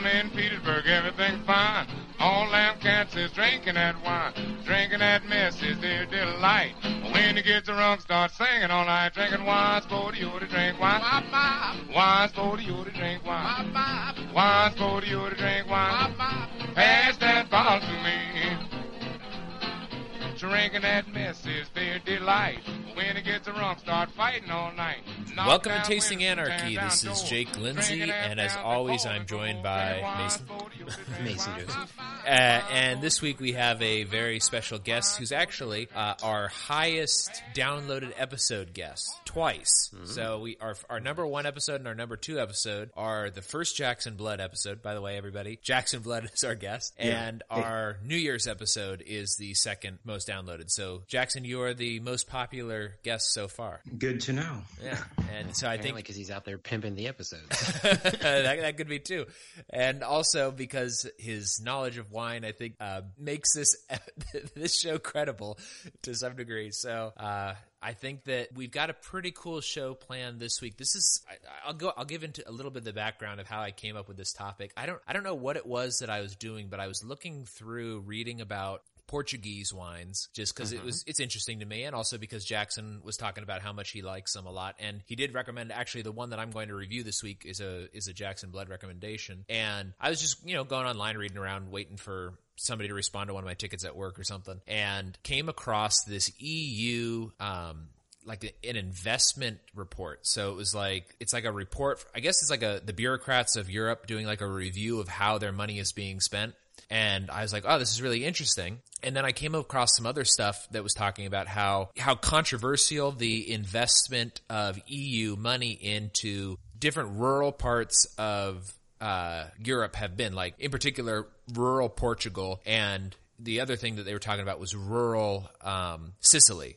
Down in Petersburg, everything's fine. All them cats is drinking that wine. Drinking that mess is their delight. When he gets drunk, start singing all night. Drinking wine's for you to drink wine. Wine's for you to drink wine. Wine's for you to drink wine. Pass that bottle to me. Drinking that mess is their delight. When it gets drunk, start fighting all night. Knock Welcome to Tasting Anarchy. This is. Jake Lindsay, and as always, I'm joined by Wine's Mason. for you to drink Mason. Joseph. Uh, and this week we have a very special guest who's actually uh, our highest downloaded episode guest twice. So we our our number one episode and our number two episode are the first Jackson Blood episode. By the way, everybody, Jackson Blood is our guest, and our New Year's episode is the second most downloaded. So Jackson, you are the most popular guest so far. Good to know. Yeah, and so I think because he's out there pimping the episodes. that, that could be too, and also because his knowledge of wine, I think, uh, makes this this show credible to some degree. So uh, I think that we've got a pretty cool show planned this week. This is I, I'll go I'll give into a little bit of the background of how I came up with this topic. I don't I don't know what it was that I was doing, but I was looking through reading about Portuguese wines just because it was it's interesting to me and also because Jackson was talking about how much he likes them a lot and he did recommend actually the one that I'm going to review this week is a is a Jackson Blood recommendation and I was just you know going online reading around waiting for somebody to respond to one of my tickets at work or something and came across this EU um like an investment report. So it was like it's like a report. I guess it's like a the bureaucrats of Europe doing like a review of how their money is being spent. And I was like, oh, this is really interesting. And then I came across some other stuff that was talking about how how controversial the investment of EU money into different rural parts of uh, Europe have been. Like in particular, rural Portugal and the other thing that they were talking about was rural um, Sicily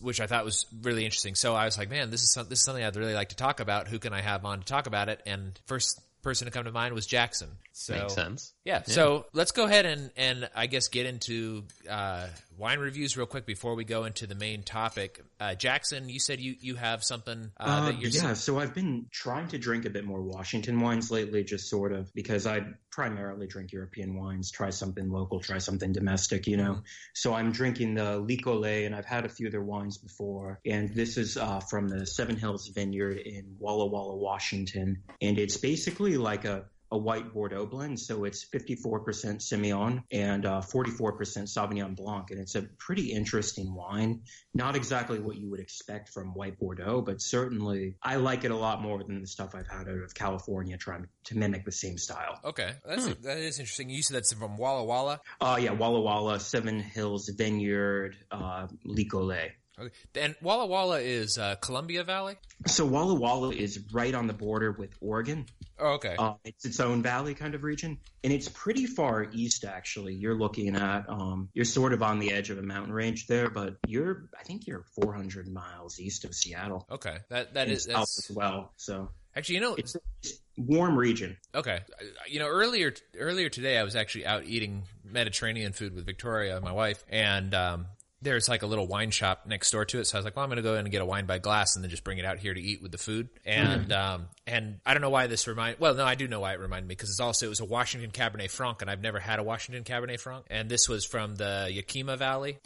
which I thought was really interesting. So I was like, man, this is some, this is something I'd really like to talk about. Who can I have on to talk about it? And first person to come to mind was Jackson. So Makes sense. yeah, so let's go ahead and and I guess get into uh, wine reviews real quick before we go into the main topic. Uh, Jackson, you said you you have something uh, that you're yeah, so I've been trying to drink a bit more Washington wines lately, just sort of because I primarily drink European wines. Try something local, try something domestic, you know. So I'm drinking the L'Ecole, and I've had a few of their wines before. And this is uh, from the Seven Hills Vineyard in Walla Walla, Washington, and it's basically like a a white Bordeaux blend, so it's 54% Semillon and uh, 44% Sauvignon Blanc, and it's a pretty interesting wine. Not exactly what you would expect from white Bordeaux, but certainly I like it a lot more than the stuff I've had out of California trying to mimic the same style. okay. That's that is interesting. You said that's from Walla Walla. Uh, yeah, Walla Walla, Seven Hills Vineyard, uh, L'Ecole. Okay. And Walla Walla is uh, Columbia Valley. So Walla Walla is right on the border with Oregon. Oh, okay. Uh, it's its own valley kind of region, and it's pretty far east. Actually, you're looking at um, you're sort of on the edge of a mountain range there, but you're I think you're 400 miles east of Seattle. okay. That that south that's as well. So actually you know it's a warm region. Okay, you know earlier earlier today I was actually out eating Mediterranean food with Victoria, my wife, and um, there's like a little wine shop next door to it. So I was like, well, I'm going to go in and get a wine by glass and then just bring it out here to eat with the food. And um, and I don't know why this remind. Well, no, I do know why it reminded me because it's also it was a Washington Cabernet Franc, and I've never had a Washington Cabernet Franc, and this was from the Yakima Valley.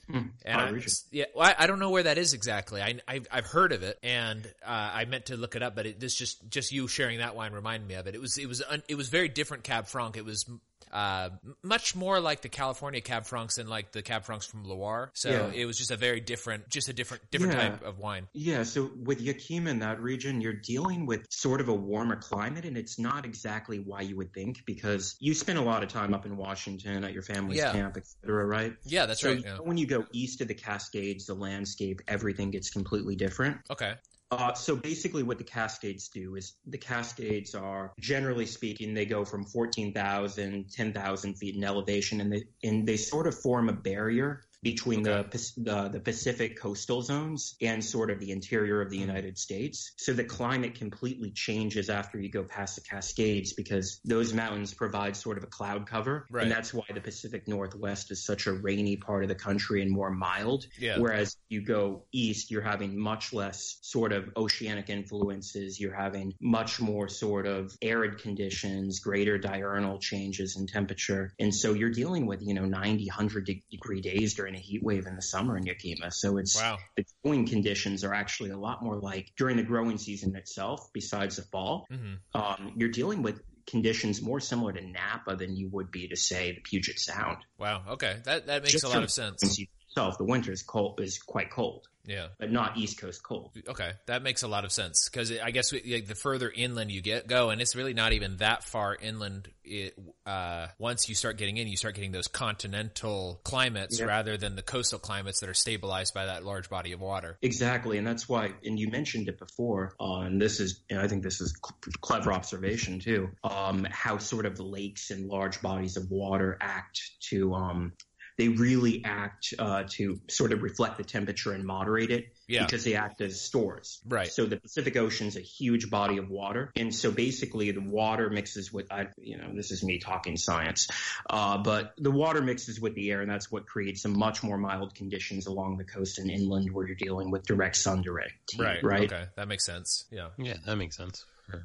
and I, yeah, well, I, I don't know where that is exactly. I, I've, I've heard of it, and uh, I meant to look it up, but it, this just just you sharing that wine reminded me of it. It was it was un, it was very different Cab Franc. It was uh, much more like the California Cab Francs than like the Cab Francs from Loire. So Yeah. it was just a very different, just a different different Yeah. type of wine. Yeah, so with Yakima in that region, you're dealing with sort of a warmer climate, and it's not exactly why you would think because you spend a lot of time up in Washington at your family's Yeah. camp, etc. Right? Yeah, that's so right. when you go east of the Cascades, the landscape, everything gets completely different. Okay. Uh, so basically, what the Cascades do is the Cascades are, generally speaking, they go from 14,000, 10,000 feet in elevation, and they and they sort of form a barrier between the, the the Pacific coastal zones and sort of the interior of the United States. So the climate completely changes after you go past the Cascades because those mountains provide sort of a cloud cover, Right. and that's why the Pacific Northwest is such a rainy part of the country and more mild. Yeah. Whereas you go east, you're having much less sort of oceanic influences. You're having much more sort of arid conditions, greater diurnal changes in temperature. And so you're dealing with, you know, 90, 100 de- degree days during a heat wave in the summer in Yakima. So it's Wow. the growing conditions are actually a lot more like during the growing season itself, besides the fall. hmm Um, you're dealing with conditions more similar to Napa than you would be to say the Puget Sound. Wow. Okay. That that makes Just a lot of sense. itself, the winter is cold is quite cold, Yeah. but not East Coast cold. Okay, that makes a lot of sense because I guess we, like, the further inland you get go, and it's really not even that far inland. It uh, once you start getting in, you start getting those continental climates Yeah. rather than the coastal climates that are stabilized by that large body of water. Exactly, and that's why. And you mentioned it before, uh, and this is, and I think this is cl- clever observation too. Um, how sort of lakes and large bodies of water act to, um, they really act uh, to sort of reflect the temperature and moderate it. Yeah. because they act as stores. Right. So the Pacific Ocean is a huge body of water, and so basically the water mixes with, I, you know, this is me talking science, uh, but the water mixes with the air, and that's what creates some much more mild conditions along the coast and inland where you're dealing with direct sun direct heat, Right. right? Okay, that makes sense. Yeah. Yeah, that makes sense. Sure.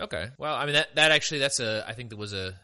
Okay. Well, I mean that that actually that's a I think that was a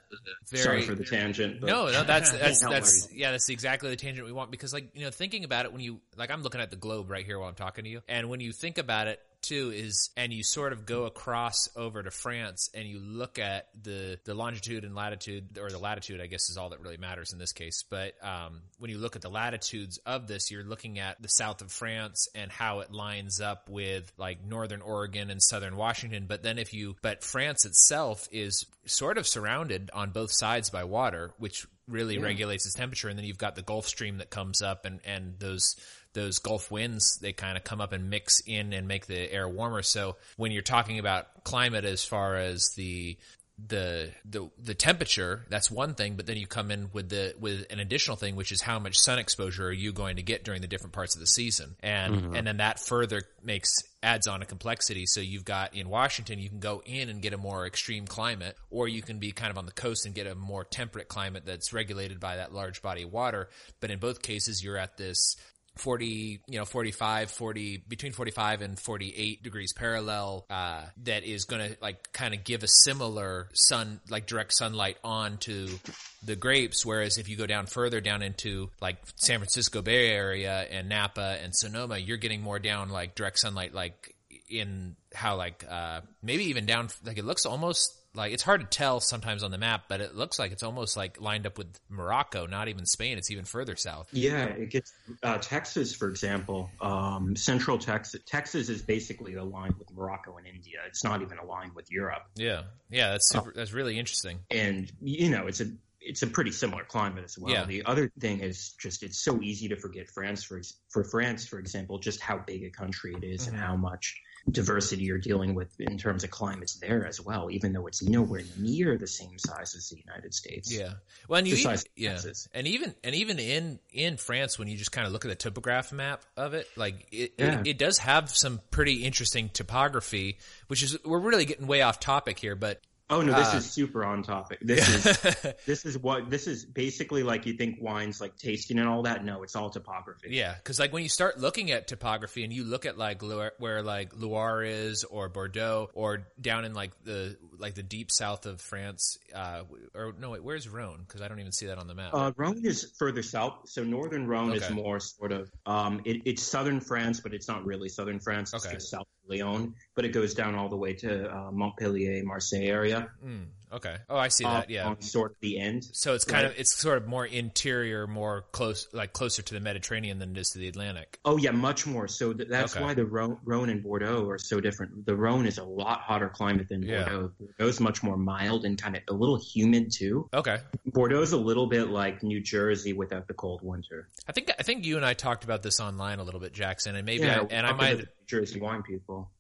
very Sorry for the tangent. No, no, that's that's that's yeah, that's exactly the tangent we want because like you know thinking about it when you like I'm looking at the globe right here while I'm talking to you, and when you think about it too is and you sort of go across over to France and you look at the the longitude and latitude or the latitude I guess is all that really matters in this case. But um, when you look at the latitudes of this you're looking at the south of France and how it lines up with like northern Oregon and southern Washington. But then if you but France itself is sort of surrounded on both sides by water which really regulates its temperature and then you've got the Gulf Stream that comes up and and those those Gulf winds, they kind of come up and mix in and make the air warmer. So when you're talking about climate as far as the the the the temperature, that's one thing, but then you come in with the with an additional thing, which is how much sun exposure are you going to get during the different parts of the season, and mm-hmm. and then that further makes adds on a complexity. So you've got in Washington, you can go in and get a more extreme climate, or you can be kind of on the coast and get a more temperate climate that's regulated by that large body of water. But in both cases, you're at this 40 you know 45 40 between 45 and 48 degrees parallel uh, that is going to like kind of give a similar sun like direct sunlight onto the grapes. Whereas if you go down further down into like San Francisco Bay Area and Napa and Sonoma you're getting more down like direct sunlight like in how like uh maybe even down like it looks almost like it's hard to tell sometimes on the map but it looks like it's almost like lined up with Morocco not even Spain it's even further south Yeah, it gets uh, Texas, for example. Um, Central Texas, Texas is basically aligned with Morocco and India. It's not even aligned with Europe, Yeah, yeah, that's super, that's really interesting. and you know, it's a it's a pretty similar climate as well. Yeah. The other thing is just it's so easy to forget France for for France, for example, just how big a country it is and Mm-hmm. how much diversity you're dealing with in terms of climates there as well. Even though it's nowhere near the same size as the United States. Yeah, well, and you even, yeah, and even and even in in France, when you just kind of look at the topograph map of it, like it, Yeah. it, it does have some pretty interesting topography. Which is we're really getting way off topic here, but Oh no, this Uh, is super on topic. This is this is what this is basically like. You think wines like tasting and all that? No, it's all topography. Yeah, because like when you start looking at topography and you look at like where like Loire is or Bordeaux or down in like the like the deep south of France, uh, or no, wait, where's Rhone? Because I don't even see that on the map. Uh, Rhone is further south, so northern Rhone is more sort of um, it, it's southern France, but it's not really southern France. It's Okay. just south Lyon, but it goes down all the way to uh, Montpellier, Marseille area. Mm, okay. Oh, I see uh, that. Yeah. on sort of the end. So it's kind Right. of it's sort of more interior, more close, like closer to the Mediterranean than it is to the Atlantic. Oh yeah, much more. So th- that's Okay. why the Rhone, Rhone and Bordeaux are so different. The Rhone is a lot hotter climate than Yeah. Bordeaux. Bordeaux's much more mild and kind of a little humid too. Okay. Bordeaux's a little bit like New Jersey without the cold winter. I think I think you and I talked about this online a little bit, Jackson, and maybe yeah, I, and I might Jersey wine people.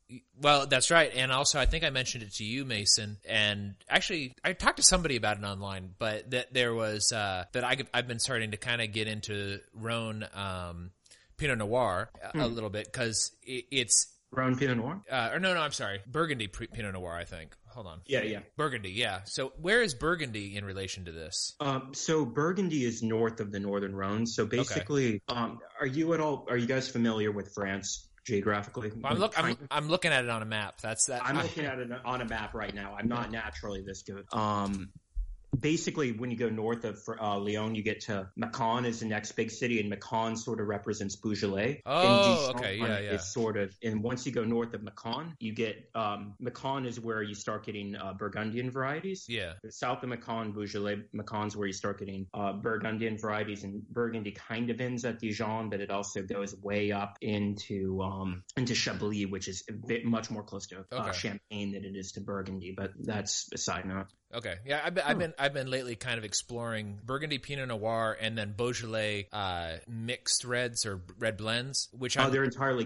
Well, that's right. And also, I think I mentioned it to you, Mason. And actually, I talked to somebody about it online, but that there was uh, that I, I've been starting to kind of get into Rhone um, Pinot Noir a, a little bit because it, it's. Rhone Pinot Noir? Uh, or no, no, I'm sorry. Burgundy Pinot Noir, I think. Hold on. Yeah, yeah. Burgundy, yeah. So where is Burgundy in relation to this? Um, so Burgundy is north of the Northern Rhone. So basically, um, are you at all? Are you guys familiar with France geographically? Well, I'm, look, I'm, I'm looking at it on a map. That's that. I'm looking at it on a map right now. I'm not naturally this good. Um, basically, when you go north of uh, Lyon, you get to Macon is the next big city, and Macon sort of represents Beaujolais. Oh, okay, yeah, yeah. It's sort of, and once you go north of Macon, you get um, Macon is where you start getting uh, Burgundian varieties. Yeah. South of Macon, Beaujolais, Macon's where you start getting uh, Burgundian varieties, and Burgundy kind of ends at Dijon, but it also goes way up into um, into Chablis, which is a bit much more close to uh, Okay. Champagne than it is to Burgundy. But that's a side note. Okay, yeah, I've been, I've been I've been lately kind of exploring Burgundy Pinot Noir and then Beaujolais uh, mixed reds or red blends, which Oh, I'm, they're entirely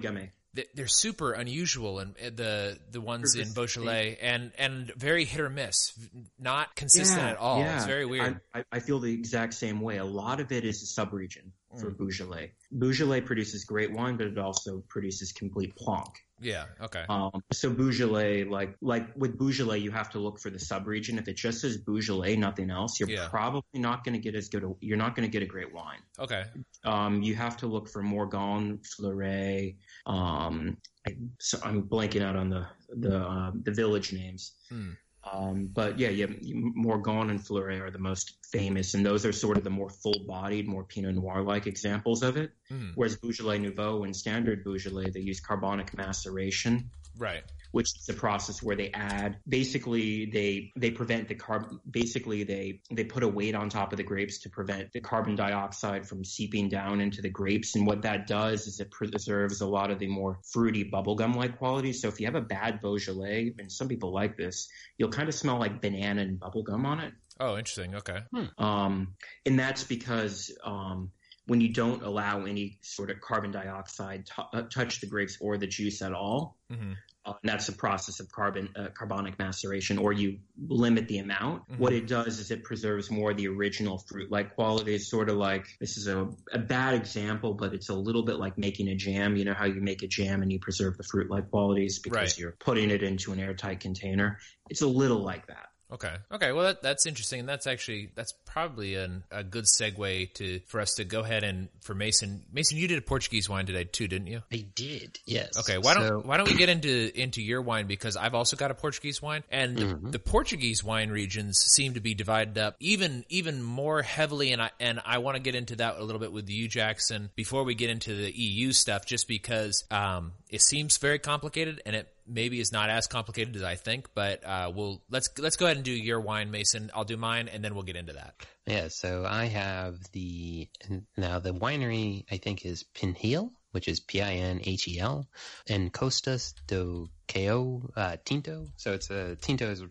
th- they're super unusual and uh, the the ones in Beaujolais and and very hit or miss, not consistent at all. It's very weird. I, I, I feel the exact same way. A lot of it is a subregion for Mm. Beaujolais. Beaujolais produces great wine, but it also produces complete plonk. Yeah. Okay. Um, so Beaujolais, like like with Beaujolais, you have to look for the subregion. If it just says Beaujolais, nothing else, you're Yeah. probably not going to get as good. A, you're not going to get a great wine. Okay. Um, you have to look for Morgon, Fleurie. Um, I, so I'm blanking out on the the uh, the village names. Hmm. Um, but yeah, yeah, Morgon and Fleurie are the most famous, and those are sort of the more full-bodied, more Pinot Noir-like examples of it. Hmm. Whereas Beaujolais Nouveau and Standard Beaujolais, they use carbonic maceration, Right. which is the process where they add basically they they prevent the carbon basically they they put a weight on top of the grapes to prevent the carbon dioxide from seeping down into the grapes and what that does is it preserves a lot of the more fruity bubblegum like qualities so if you have a bad beaujolais and some people like this you'll kind of smell like banana and bubblegum on it Oh, interesting. Okay. um, and that's because um, when you don't allow any sort of carbon dioxide to uh, touch the grapes or the juice at all, hmm uh, and that's the process of carbon uh, carbonic maceration, or you limit the amount. Mhm. What it does is it preserves more of the original fruit-like qualities. Sort of like this is a, a bad example, but it's a little bit like making a jam. You know how you make a jam and you preserve the fruit-like qualities because Right. you're putting it into an airtight container. It's a little like that. Okay. Okay. Well, that, that's interesting, and that's actually that's probably an, a good segue to for us to go ahead and for Mason. Mason, you did a Portuguese wine today too, didn't you? I did, yes. Okay, why don't So- why don't we get into into your wine because I've also got a Portuguese wine and Mhm. the Portuguese wine regions seem to be divided up even even more heavily and I and I want to get into that a little bit with you Jackson before we get into the EU stuff just because um, it seems very complicated and it maybe is not as complicated as I think but uh, we'll let's let's go ahead and do your wine Mason I'll do mine and then we'll get into that. Yeah, so I have the now the winery I think is Pinhel, which is P I N H E L, and Costas do Cao uh, Tinto. So it's a Tinto is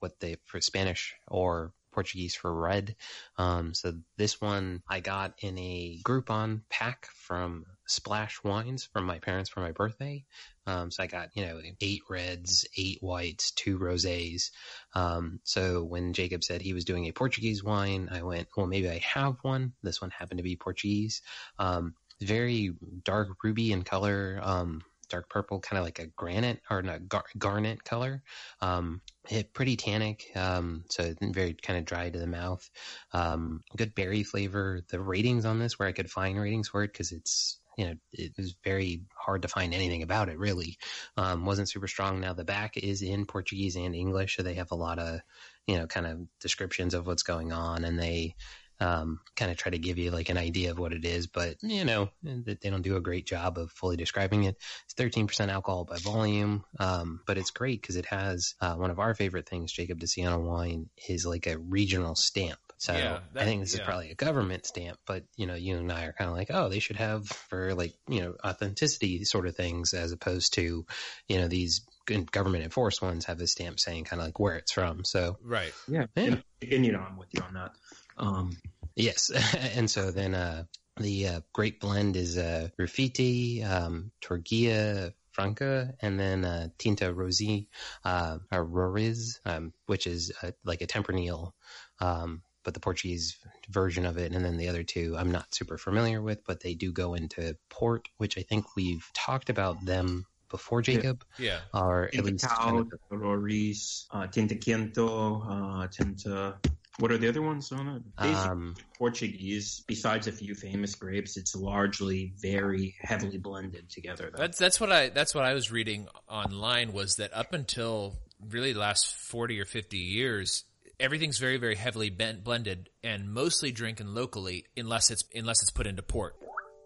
what they for Spanish or Portuguese for red. Um, so this one I got in a Groupon pack from Splash Wines from my parents for my birthday. Um, so I got you know eight reds, eight whites, two rosés. Um, so when Jacob said he was doing a Portuguese wine, I went, well, maybe I have one. This one happened to be Portuguese. Um, very dark ruby in color, um, dark purple, kind of like a granite or not gar- garnet color. Um, it, pretty tannic, um, so very kind of dry to the mouth. Um, good berry flavor. The ratings on this, where I could find ratings for it, because it's you know it was very hard to find anything about it really. Um, wasn't super strong. Now the back is in portuguese and english so they have a lot of you know kind of descriptions of what's going on and they um, kind of try to give you like an idea of what it is but you know they don't do a great job of fully describing it. It's 13% alcohol by volume um, but it's great because it has uh, one of our favorite things jacob DeCiano wine is like a regional stamp so Yeah, that- I think this is probably a government stamp, but you know, you and I are kind of like, oh, they should have for like you know authenticity sort of things, as opposed to you know these government enforced ones have a stamp saying kind of like where it's from. So Right. Yeah, Yeah. and, and you know I'm with you on that. Um, yes, and so then uh, the uh, great blend is uh, Rafiti, um, Torgia, Franca, and then uh, Tinta Rosi, uh, or Roriz, um, which is uh, like a Tempranillo, um, but the Portuguese version of it. And then the other two I'm not super familiar with, but they do go into port, which I think we've talked about them before, Jacob, Yeah. or at least Cal, kind of- Tinta Roriz, uh, Tinta Quinto, uh, Tinta. What are the other ones on it? Basically, um, Portuguese. Besides a few famous grapes, it's largely very heavily blended together. Though. That's that's what I that's what I was reading online was that up until really last 40 or 50 years everything's very very heavily ben- blended and mostly drinking locally unless it's unless it's put into port.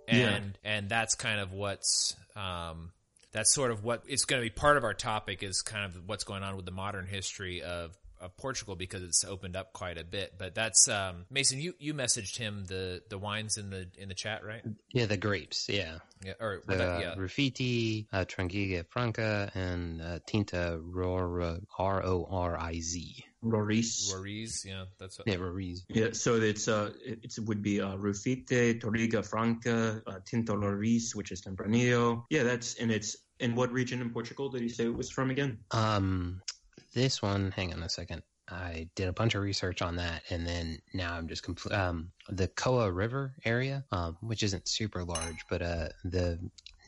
And Yeah. and that's kind of what's um that's sort of what it's going to be part of our topic is kind of what's going on with the modern history of of Portugal because it's opened up quite a bit. But that's um, Mason. You, you messaged him the, the wines in the in the chat, right? yeah, the grapes, yeah. Yeah. Or The that- yeah. Rafiti, uh, Tranquilla Franca, and uh, Tinta Ror, R O R I Z. Roriz. Roriz. Yeah. That's what, Yeah, Roriz. Yeah, so it's uh, it it would be uh, Rufete, Touriga Franca, uh, Tinto Roriz, which is Tempranillo. Yeah, that's and it's in what region in Portugal did you say it was from again? Um, this one, hang on a second. I did a bunch of research on that, and then now I'm just compl- um the Coa River area, um, which isn't super large, but uh the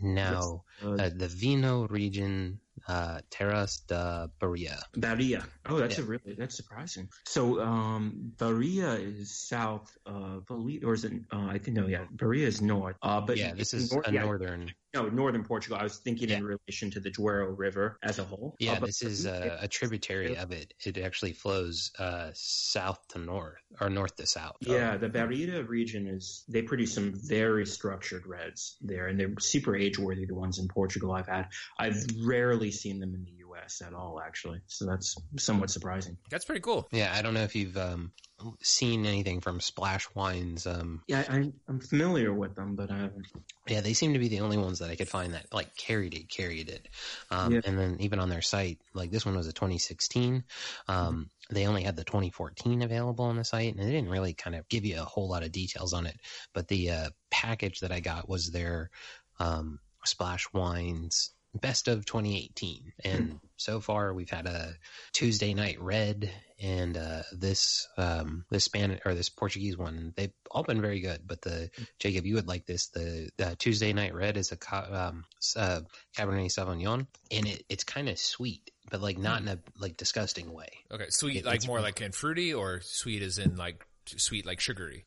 now Uh, uh, the Vino region, uh, Terras da Bahia. Bahia. Oh, that's Yeah. a really that's surprising. So um, Bahia is south of or is it? Uh, I think no, yeah, Bahia is north. Uh, but yeah, this is a yeah, northern. no northern Portugal. I was thinking in relation to the Douro River as a whole. Yeah, Uh, but this is a, a tributary of it. It actually flows uh, south to north or north to south. Yeah, the Bairrada region is they produce some very structured reds there, and they're super age worthy. The ones in Portugal I've had, I've rarely seen them in the U.S. at all, actually. So that's somewhat surprising. that's pretty cool. Yeah, I don't know if you've um, seen anything from Splash Wines. Um, Yeah, I, I'm familiar with them, but I haven't. yeah, they seem to be the only ones that I could find that like carried it, carried it. Um, Yeah. And then even on their site, like this one was a 2016. Um, They only had the 2014 available on the site, and they didn't really kind of give you a whole lot of details on it. But the uh, package that I got was their um, Splash Wines Best of 2018, and so far we've had a Tuesday Night Red and uh, this um, this Spanish or this Portuguese one. They've all been very good, but the Jacob, you would like this. The, the Tuesday Night Red is a um, uh, Cabernet Sauvignon, and it, it's kind of sweet, but like not in a like disgusting way. Okay, sweet It- like more like in fruity, or sweet as in like sweet like sugary.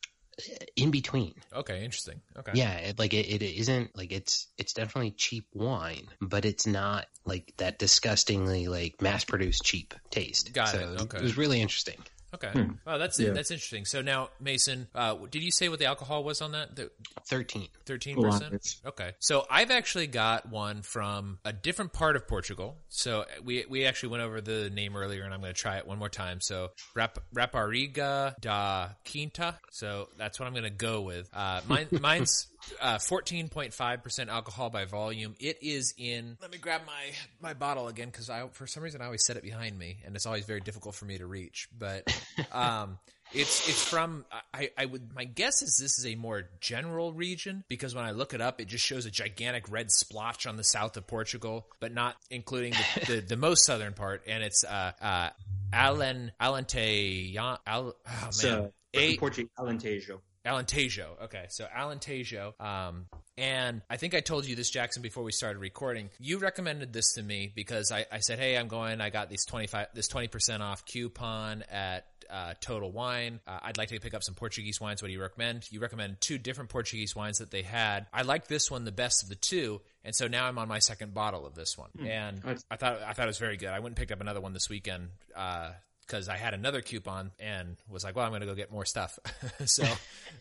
In between, Okay, interesting. Okay, yeah, it, like it, it isn't like it's it's definitely cheap wine, but it's not like that disgustingly like mass produced cheap taste. Got so it, okay. It was really interesting. Okay. Hmm. Well, that's Yeah. that's interesting. So now, Mason, uh, did you say what the alcohol was on that? The Thirteen. thirteen percent. Okay, so I've actually got one from a different part of Portugal. So we we actually went over the name earlier, and I'm going to try it one more time. So Rap, Rapariga da Quinta. So that's what I'm going to go with. Uh, mine, mine's uh, 14.5 percent alcohol by volume. It is in. Let me grab my my bottle again because I for some reason I always set it behind me, and it's always very difficult for me to reach. But um, it's it's from I, I would my guess is this is a more general region because when I look it up, it just shows a gigantic red splotch on the south of Portugal, but not including the, the, the most southern part, and it's uh uh Alen Alente Al, oh man So, A- Portuguese Alentejo. Alentejo. Okay, so Alentejo. Um, and I think I told you this, Jackson, before we started recording. You recommended this to me because I, I said, "Hey, I'm going. I got these twenty five, this twenty percent off coupon at uh, Total Wine. Uh, I'd like to pick up some Portuguese wines. What do you recommend?" You recommend two different Portuguese wines that they had. I liked this one the best of the two, and so now I'm on my second bottle of this one. And That's- I thought I thought it was very good. I went and picked up another one this weekend. Uh, because I had another coupon and was like, well, I'm going to go get more stuff. so,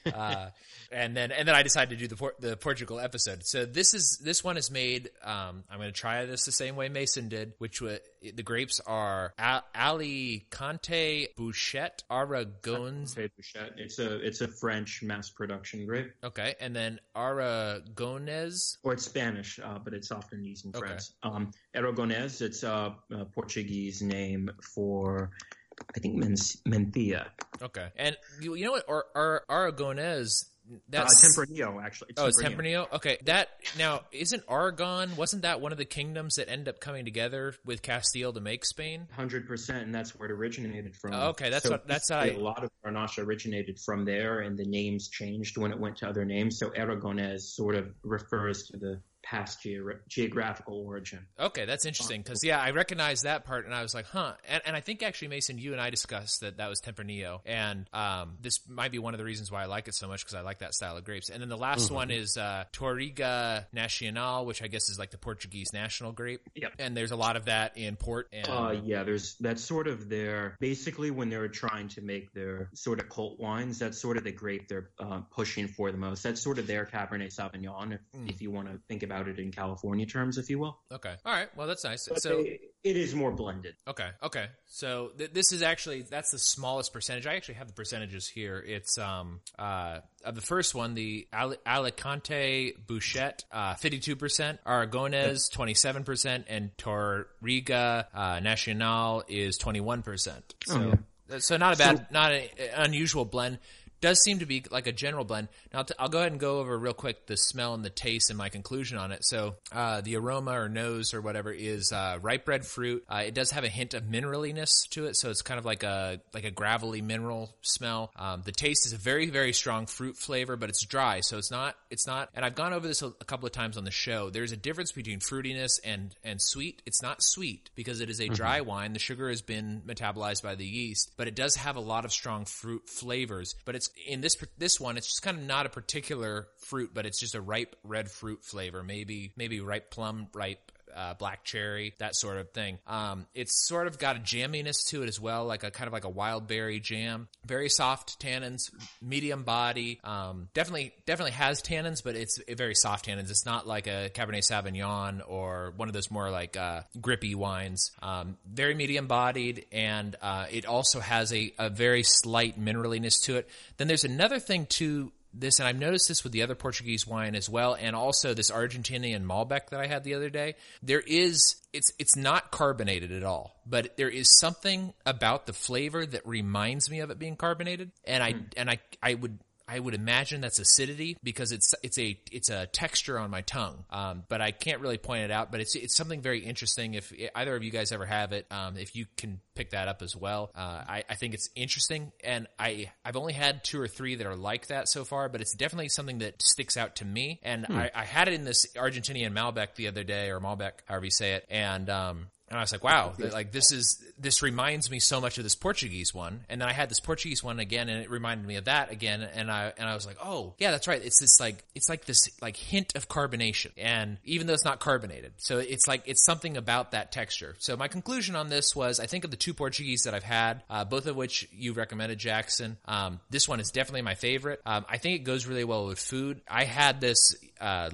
uh, and then and then I decided to do the Por- the Portugal episode. So this is this one is made. Um, I'm going to try this the same way Mason did, which was the grapes are A- Alicante Bouchette Aragon's. It's a it's a French mass production grape, Okay, and then Aragonese. or it's Spanish, uh, but it's often used in Okay. France. Um, Aragonés, it's a, a Portuguese name for, I think, men- mentilla. Okay, and you, you know what? Ar- Ar- Aragonese. Uh, that's Tempranillo, actually. Oh, it's Tempranillo. Okay, that now isn't Aragon. Wasn't that one of the kingdoms that end up coming together with Castile to make Spain? Hundred percent, and that's where it originated from. Oh, okay, that's what- that's basically I- a lot of Grenache originated from there, and the names changed when it went to other names. So Aragonese sort of refers to the past geogra- geographical origin. Okay, that's interesting because yeah, I recognize that part, and I was like, huh. And, and I think actually, Mason, you and I discussed that that was Tempranillo, and um, this might be one of the reasons why I like it so much because I like that style of grapes. And then the last one is uh, Touriga Nacional, which I guess is like the Portuguese national grape. Yep. And there's a lot of that in port. And Uh, yeah, there's that's sort of their basically when they're trying to make their sort of cult wines. That's sort of the grape they're uh, pushing for the most. That's sort of their Cabernet Sauvignon, if, Mm. if you want to think about it in California terms, if you will. okay, all right, well that's nice. But so they- it is more blended. Okay. Okay. So th- this is actually that's the smallest percentage. I actually have the percentages here. It's um uh of the first one, the Ale- Alicante Bouchette, fifty two percent, Aragonés twenty seven percent, and Touriga uh, Nacional is twenty one percent. So Oh, yeah. so not a bad, not an unusual blend. Does seem to be like a general blend. Now I'll, t- I'll go ahead and go over real quick the smell and the taste and my conclusion on it. So uh, the aroma or nose or whatever is uh, ripe red fruit. Uh, it does have a hint of mineraliness to it, so it's kind of like a like a gravelly mineral smell. Um, the taste is a very very strong fruit flavor, but it's dry, so it's not it's not. And I've gone over this a, a couple of times on the show. There's a difference between fruitiness and and sweet. It's not sweet because it is a dry wine. The sugar has been metabolized by the yeast, but it does have a lot of strong fruit flavors. But it's in this this one, it's just kind of not a particular fruit, but it's just a ripe red fruit flavor. Maybe maybe ripe plum, ripe uh, black cherry, that sort of thing. Um, it's sort of got a jamminess to it as well, like a kind of like a wild berry jam. Very soft tannins, medium body. Um, definitely, definitely has tannins, but it's very soft tannins. It's not like a Cabernet Sauvignon or one of those more like uh, grippy wines. Um, very medium bodied, and uh, it also has a, a very slight mineraliness to it. Then there's another thing too this, and I've noticed this with the other Portuguese wine as well, and also this Argentinian Malbec that I had the other day. There is it's it's not carbonated at all, but there is something about the flavor that reminds me of it being carbonated, and I hmm. and I I would. I would imagine that's acidity because it's it's a it's a texture on my tongue, um, but I can't really point it out. But it's it's something very interesting. If either of you guys ever have it, um, if you can pick that up as well, uh, I, I think it's interesting. And I I've only had two or three that are like that so far, but it's definitely something that sticks out to me. And I, I had it in this Argentinian Malbec the other day, or Malbec, however you say it, and um, and I was like, wow, like this is this reminds me so much of this Portuguese one. And then I had this Portuguese one again, and it reminded me of that again. And I and I was like, oh yeah, that's right. It's this like it's like this like hint of carbonation, and even though it's not carbonated, so it's like it's something about that texture. So my conclusion on this was, I think of the two Portuguese that I've had, uh, both of which you recommended, Jackson. Um, this one is definitely my favorite. Um, I think it goes really well with food. I had this. Uh,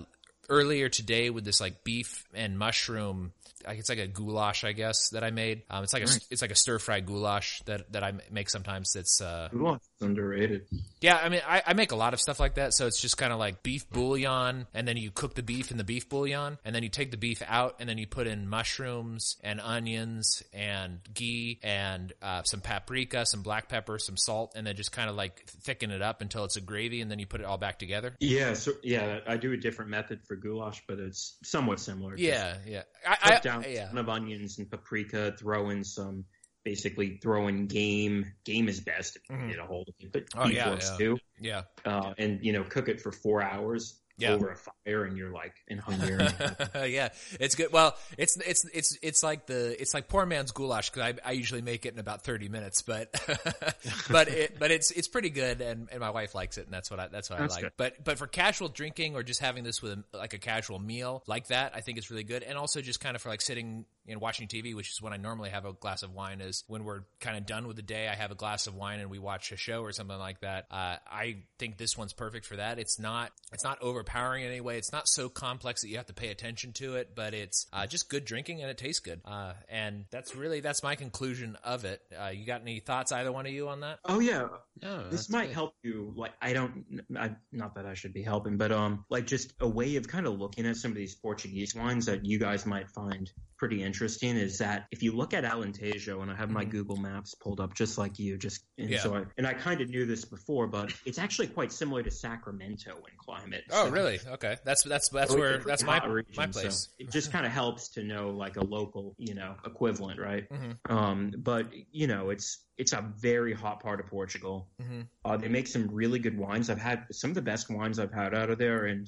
earlier today with this like beef and mushroom it's like a goulash, I guess that I made. Um, it's like a it's like a stir fry goulash that that I make sometimes. That's uh, Goulash underrated. yeah. I mean, I, I make a lot of stuff like that. So it's just kind of like beef bouillon, and then you cook the beef in the beef bouillon, and then you take the beef out, and then you put in mushrooms and onions and ghee and uh, some paprika, some black pepper, some salt, and then just kind of like thicken it up until it's a gravy, and then you put it all back together. Yeah, so yeah, I do a different method for goulash, but it's somewhat similar. Yeah, yeah. cut I, I, down a yeah. ton of onions and paprika, throw in some, basically throw in game. Game is best if you Mhm. get a hold of it, but Oh, beef yeah, works yeah. too. Yeah. Uh, and you know, cook it for four hours Yeah. over a fire, and you're like in Hungarian. yeah, it's good. Well, it's it's it's it's like the it's like poor man's goulash because I, I usually make it in about thirty minutes, but but it but it's it's pretty good, and, and my wife likes it, and that's what I that's what That's I like. good. But but for casual drinking or just having this with a, like a casual meal like that, I think it's really good, and also just kind of for like sitting and watching TV, which is when I normally have a glass of wine. Is when we're kind of done with the day, I have a glass of wine and we watch a show or something like that. Uh, I think this one's perfect for that. It's not it's not overpowering overpowering in any way. It's not so complex that you have to pay attention to it, but it's uh, just good drinking and it tastes good. Uh, and that's really that's my conclusion of it. Uh, you got any thoughts, either one of you, on that? Oh yeah, No, this might good. help you. Like I don't, I, not that I should be helping, but um, like just a way of kind of looking at some of these Portuguese wines that you guys might find pretty interesting is that if you look at Alentejo, and I have my Mhm. Google Maps pulled up just like you, just and Yeah. so I, and I kind of knew this before, but it's actually quite similar to Sacramento in climate. Oh, So- really? Okay, that's that's that's where that's my region, my so place. it just kind of helps to know like a local, you know, equivalent, right? Mhm. Um, but you know, it's it's a very hot part of Portugal. Mhm. Uh, they make some really good wines. I've had some of the best wines I've had out of there, and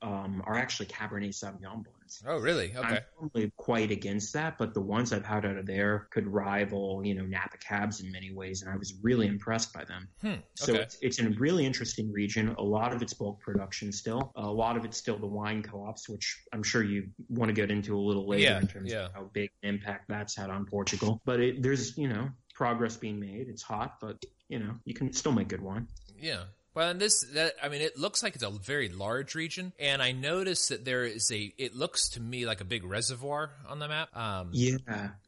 um, are actually Cabernet Sauvignon Oh, really? Okay. I'm normally quite against that, but the ones I've had out of there could rival, you know, Napa Cabs in many ways, and I was really impressed by them. Hmm. So it's, it's in a really interesting region. A lot of it's bulk production still. A lot of it's still the wine co-ops, which I'm sure you want to get into a little later Yeah, in terms yeah. of how big an impact that's had on Portugal. But it, there's, you know, progress being made. It's hot, but you know, you can still make good wine. Yeah. Well, and this, that, I mean, it looks like it's a very large region, and I noticed that there is a. It looks to me like a big reservoir on the map. Um, Yeah.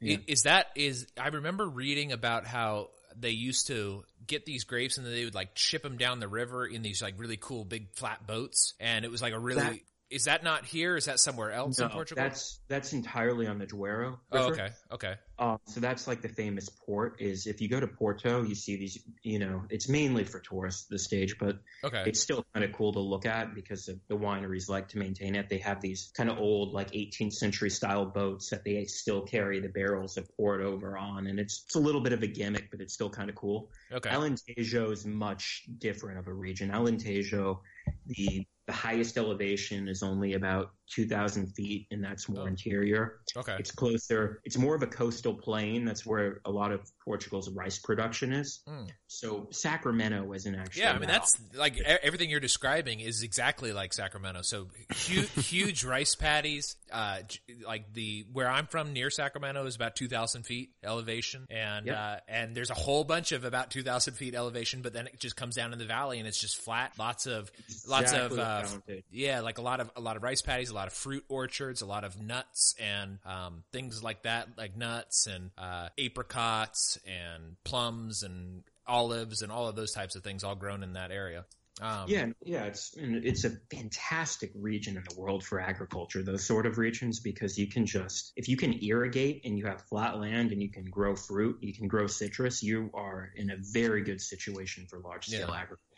yeah. i- Is that is? I remember reading about how they used to get these grapes and then they would like ship them down the river in these like really cool big flat boats, and it was like a really. That- is that not here? Is that somewhere else in Portugal? that's that's entirely on the Douro. oh, okay, okay, Um, so that's like the famous port. Is if you go to Porto, you see these. You know, it's mainly for tourists the stage, but okay. it's still kind of cool to look at because the, the wineries like to maintain it. They have these kind of old, like 18th century style boats that they still carry the barrels of port over on, and it's, it's a little bit of a gimmick, but it's still kind of cool. Okay. Alentejo is much different of a region. Alentejo, the the highest elevation is only about 2,000 feet, and that's more Oh. interior. Okay. It's closer. It's more of a coastal plain. That's where a lot of Portugal's rice production is. Mm. So Sacramento isn't actually. Yeah, I mean that's like everything you're describing is exactly like Sacramento. So huge, huge rice paddies. Uh, like the where I'm from near Sacramento is about 2,000 feet elevation, and Yep. uh, and there's a whole bunch of about 2,000 feet elevation, but then it just comes down in the valley and it's just flat. Lots of lots of uh, yeah, like a lot of a lot of rice paddies, a lot of fruit orchards, a lot of nuts and um, things like that, like nuts and uh, apricots and plums and olives and all of those types of things, all grown in that area. Um, Yeah, yeah, it's it's a fantastic region in the world for agriculture. Those sort of regions because you can just if you can irrigate and you have flat land and you can grow fruit, you can grow citrus, you are in a very good situation for large scale Yeah. agriculture.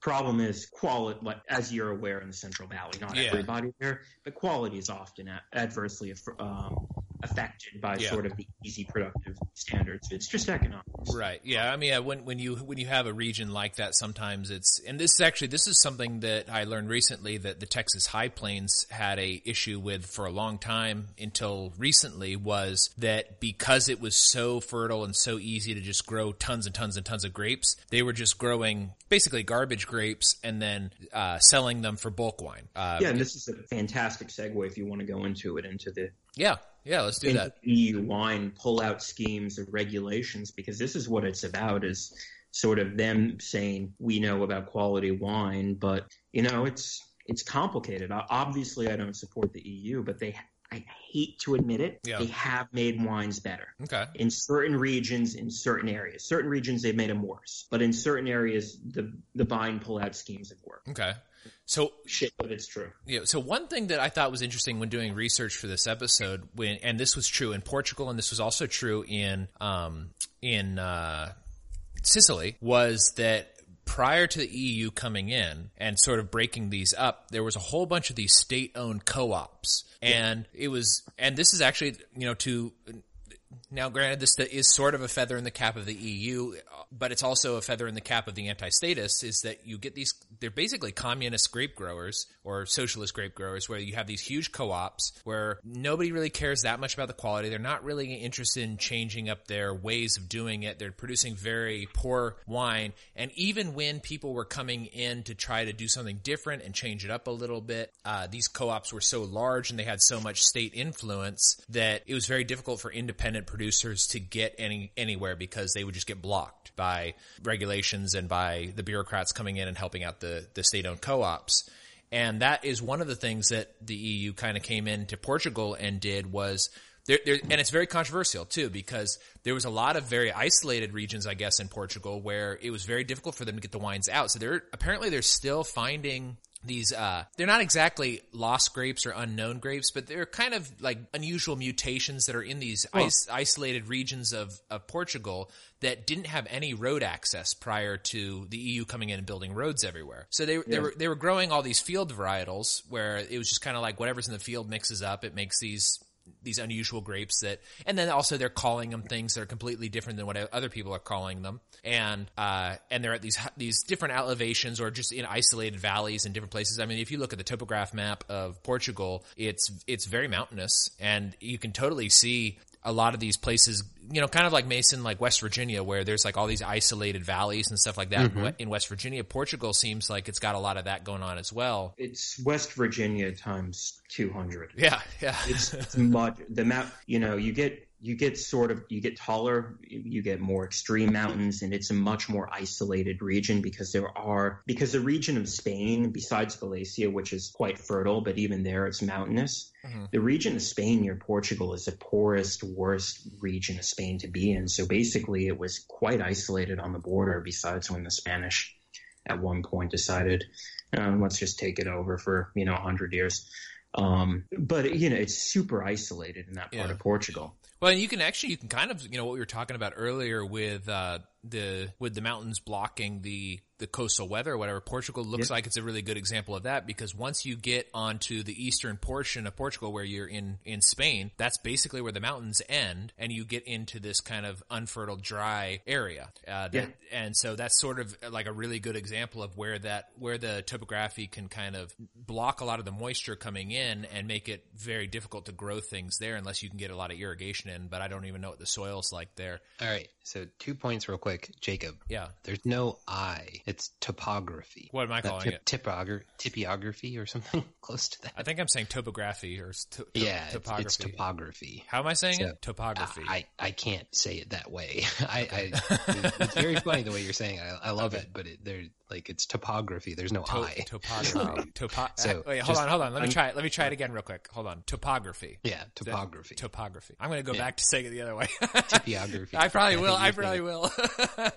Problem is quality, as you're aware in the Central Valley, not Yeah. everybody there, but quality is often adversely um, affected by Yeah. sort of the easy productive standards. It's just economics. Right. Yeah. I mean, yeah, when when you when you have a region like that, sometimes it's and this is actually this is something that I learned recently that the Texas High Plains had a issue with for a long time until recently was that because it was so fertile and so easy to just grow tons and tons and tons of grapes, they were just growing basically garbage grapes and then uh, selling them for bulk wine. Uh, Yeah, and this is a fantastic segue if you want to go into it into the yeah. Yeah. Let's do that. EU wine pull-out schemes and regulations because this is what it's about is sort of them saying we know about quality wine, but you know it's it's complicated. Obviously, I don't support the EU, but they I hate to admit it, Yeah. they have made wines better Okay. in certain regions, in certain areas. Certain regions they've made them worse, but in certain areas the the vine pull-out schemes have worked. Okay. So Shit, but it's true. Yeah. So one thing that I thought was interesting when doing research for this episode, when and this was true in Portugal, and this was also true in um, in uh, Sicily, was that prior to the EU coming in and sort of breaking these up, there was a whole bunch of these state-owned co-ops, and it was, and this is actually, you know, to now, granted, this is sort of a feather in the cap of the EU, but it's also a feather in the cap of the anti-statists. Is that you get these? They're basically communist grape growers or socialist grape growers, where you have these huge co-ops where nobody really cares that much about the quality. They're not really interested in changing up their ways of doing it. They're producing very poor wine, and even when people were coming in to try to do something different and change it up a little bit, uh, these co-ops were so large and they had so much state influence that it was very difficult for independent producers to get any anywhere because they would just get blocked by regulations and by the bureaucrats coming in and helping out the the state-owned co-ops. And that is one of the things that the EU kind of came into Portugal and did was there, there, and it's very controversial too because there was a lot of very isolated regions, I guess, in Portugal where it was very difficult for them to get the wines out. So they're apparently they're still finding these uh they're not exactly lost grapes or unknown grapes but they're kind of like unusual mutations that are in these is- isolated regions of of Portugal that didn't have any road access prior to the EU coming in and building roads everywhere. So they they were they were growing all these field varietals where it was just kind of like whatever's in the field mixes up. It makes these these unusual grapes that, and then also they're calling them things that are completely different than what other people are calling them, and uh, and they're at these these different elevations or just in isolated valleys in different places. I mean, if you look at the topograph map of Portugal, it's it's very mountainous, and you can totally see a lot of these places, you know, kind of like Mason, like West Virginia, where there's like all these isolated valleys and stuff like that mm-hmm. in West Virginia. Portugal seems like it's got a lot of that going on as well. It's West Virginia times 200. Yeah, yeah. It's, it's much the map. You know, you get you get sort of you get taller, you get more extreme mountains, and it's a much more isolated region because there are because the region of Spain, besides Galicia, which is quite fertile, but even there it's mountainous. The region of Spain near Portugal is the poorest, worst region of Spain to be in. So basically, it was quite isolated on the border. Besides when the Spanish at one point decided, um, let's just take it over for you know hundred years. Um, but you know, it's super isolated in that part Yeah. of Portugal. Well, you can actually you can kind of you know what we were talking about earlier with uh, the with the mountains blocking the the coastal weather or whatever. Portugal looks like it's a really good example of that because once you get onto the eastern portion of Portugal where you're in in Spain, that's basically where the mountains end, and you get into this kind of unfertile, dry area. Uh, that, Yeah. and so that's sort of like a really good example of where that where the topography can kind of block a lot of the moisture coming in and make it very difficult to grow things there unless you can get a lot of irrigation in. But I don't even know what the soil's like there. All right. So two points real quick, Jacob. Yeah. There's no I. It's topography. What am I Not calling it? Typogra- typography or something close to that. I think I'm saying topography or to, to- yeah, it's, topography. it's topography. How am I saying So, it? Topography. I, I can't say it that way. I, I it's very funny the way you're saying it. I, I love it, but it, there like it's topography. There's no To- I. topography. Topo- So, wait, hold on, hold on. Let me try it. Let me try it again real quick. Hold on. Topography. yeah, topography. Topography. I'm going to go Yeah. back to saying it the other way. Typography. I probably will. I probably will.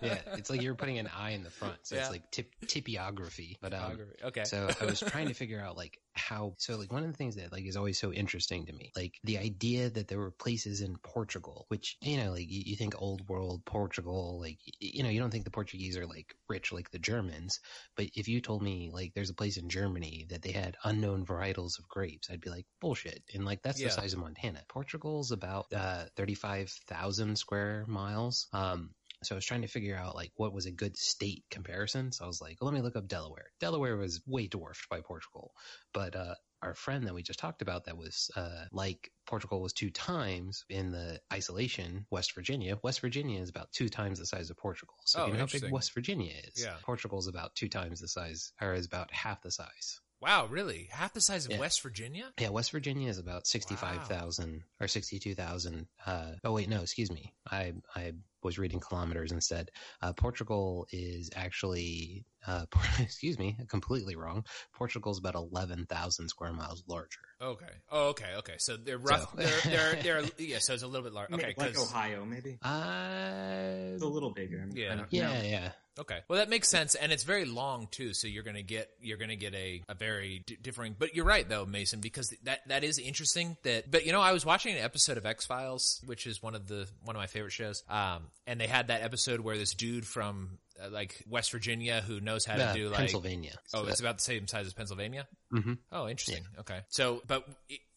yeah, it's like you're putting an I in the front, so Yeah. it's like tip, typography. But um, Topography. Okay. so I was trying to figure out like how. So like one of the things that like is always so interesting to me, like the idea that there were places in Portugal, which you know, like you, you think old world Portugal, like you know, you don't think the Portuguese are like rich like the Germans, but if you told me like there's a place in Germany that they had unknown varietals of grapes, I'd be like bullshit. And like that's Yeah. the size of Montana. Portugal's about uh, thirty-five thousand square miles. Um, so I was trying to figure out like what was a good state comparison. So I was like, well, let me look up Delaware. Delaware was way dwarfed by Portugal, but uh, our friend that we just talked about that was uh, like Portugal was two times in the isolation West Virginia. West Virginia is about two times the size of Portugal. So Oh, you know how big. West Virginia is. Yeah. Portugal is about two times the size, or is about half the size. Wow, really? Half the size of Yeah. West Virginia? Yeah, West Virginia is about sixty-five thousand or sixty-two thousand. Uh, oh wait, no, excuse me. I I was reading kilometers instead. Uh, Portugal is actually, uh, excuse me, completely wrong. Portugal's about eleven thousand square miles larger. Okay. Oh, okay. Okay. So they're rough. So- they're, they're, they're, yeah, so it's a little bit larger. Okay. like 'cause- Ohio, maybe Uh, it's a little bigger. Yeah. I don't yeah, know. yeah. Okay. Well, that makes sense, and it's very long too. So you're gonna get you're gonna get a, a very d- differing. But you're right though, Mason, because that that is interesting. That but you know I was watching an episode of X Files, which is one of the one of my favorite shows. Um, and they had that episode where this dude from like West Virginia who knows how to Uh, do like Pennsylvania. Oh, So it's about the same size as Pennsylvania. Mhm. Oh, interesting. Okay, so but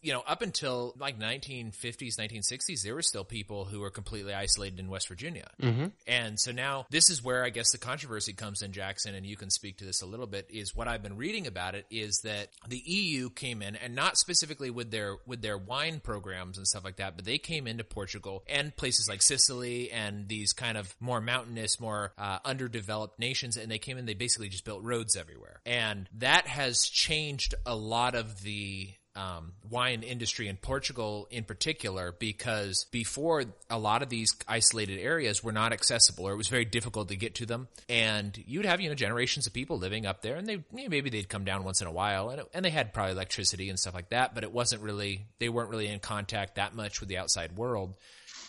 you know, up until like 1950s, 1960s, there were still people who were completely isolated in West Virginia, mm-hmm. and so now this is where I guess the controversy comes in, Jackson, and you can speak to this a little bit. Is what I've been reading about it is that the EU came in, and not specifically with their with their wine programs and stuff like that, but they came into Portugal and places like Sicily and these kind of more mountainous, more uh, underdeveloped nations, and they came in. They basically just built roads everywhere, and that has changed a lot of the um, wine industry in Portugal in particular because before a lot of these isolated areas were not accessible or it was very difficult to get to them. And you'd have, you know, generations of people living up there and they, maybe they'd come down once in a while and, it, and they had probably electricity and stuff like that, but it wasn't really, they weren't really in contact that much with the outside world.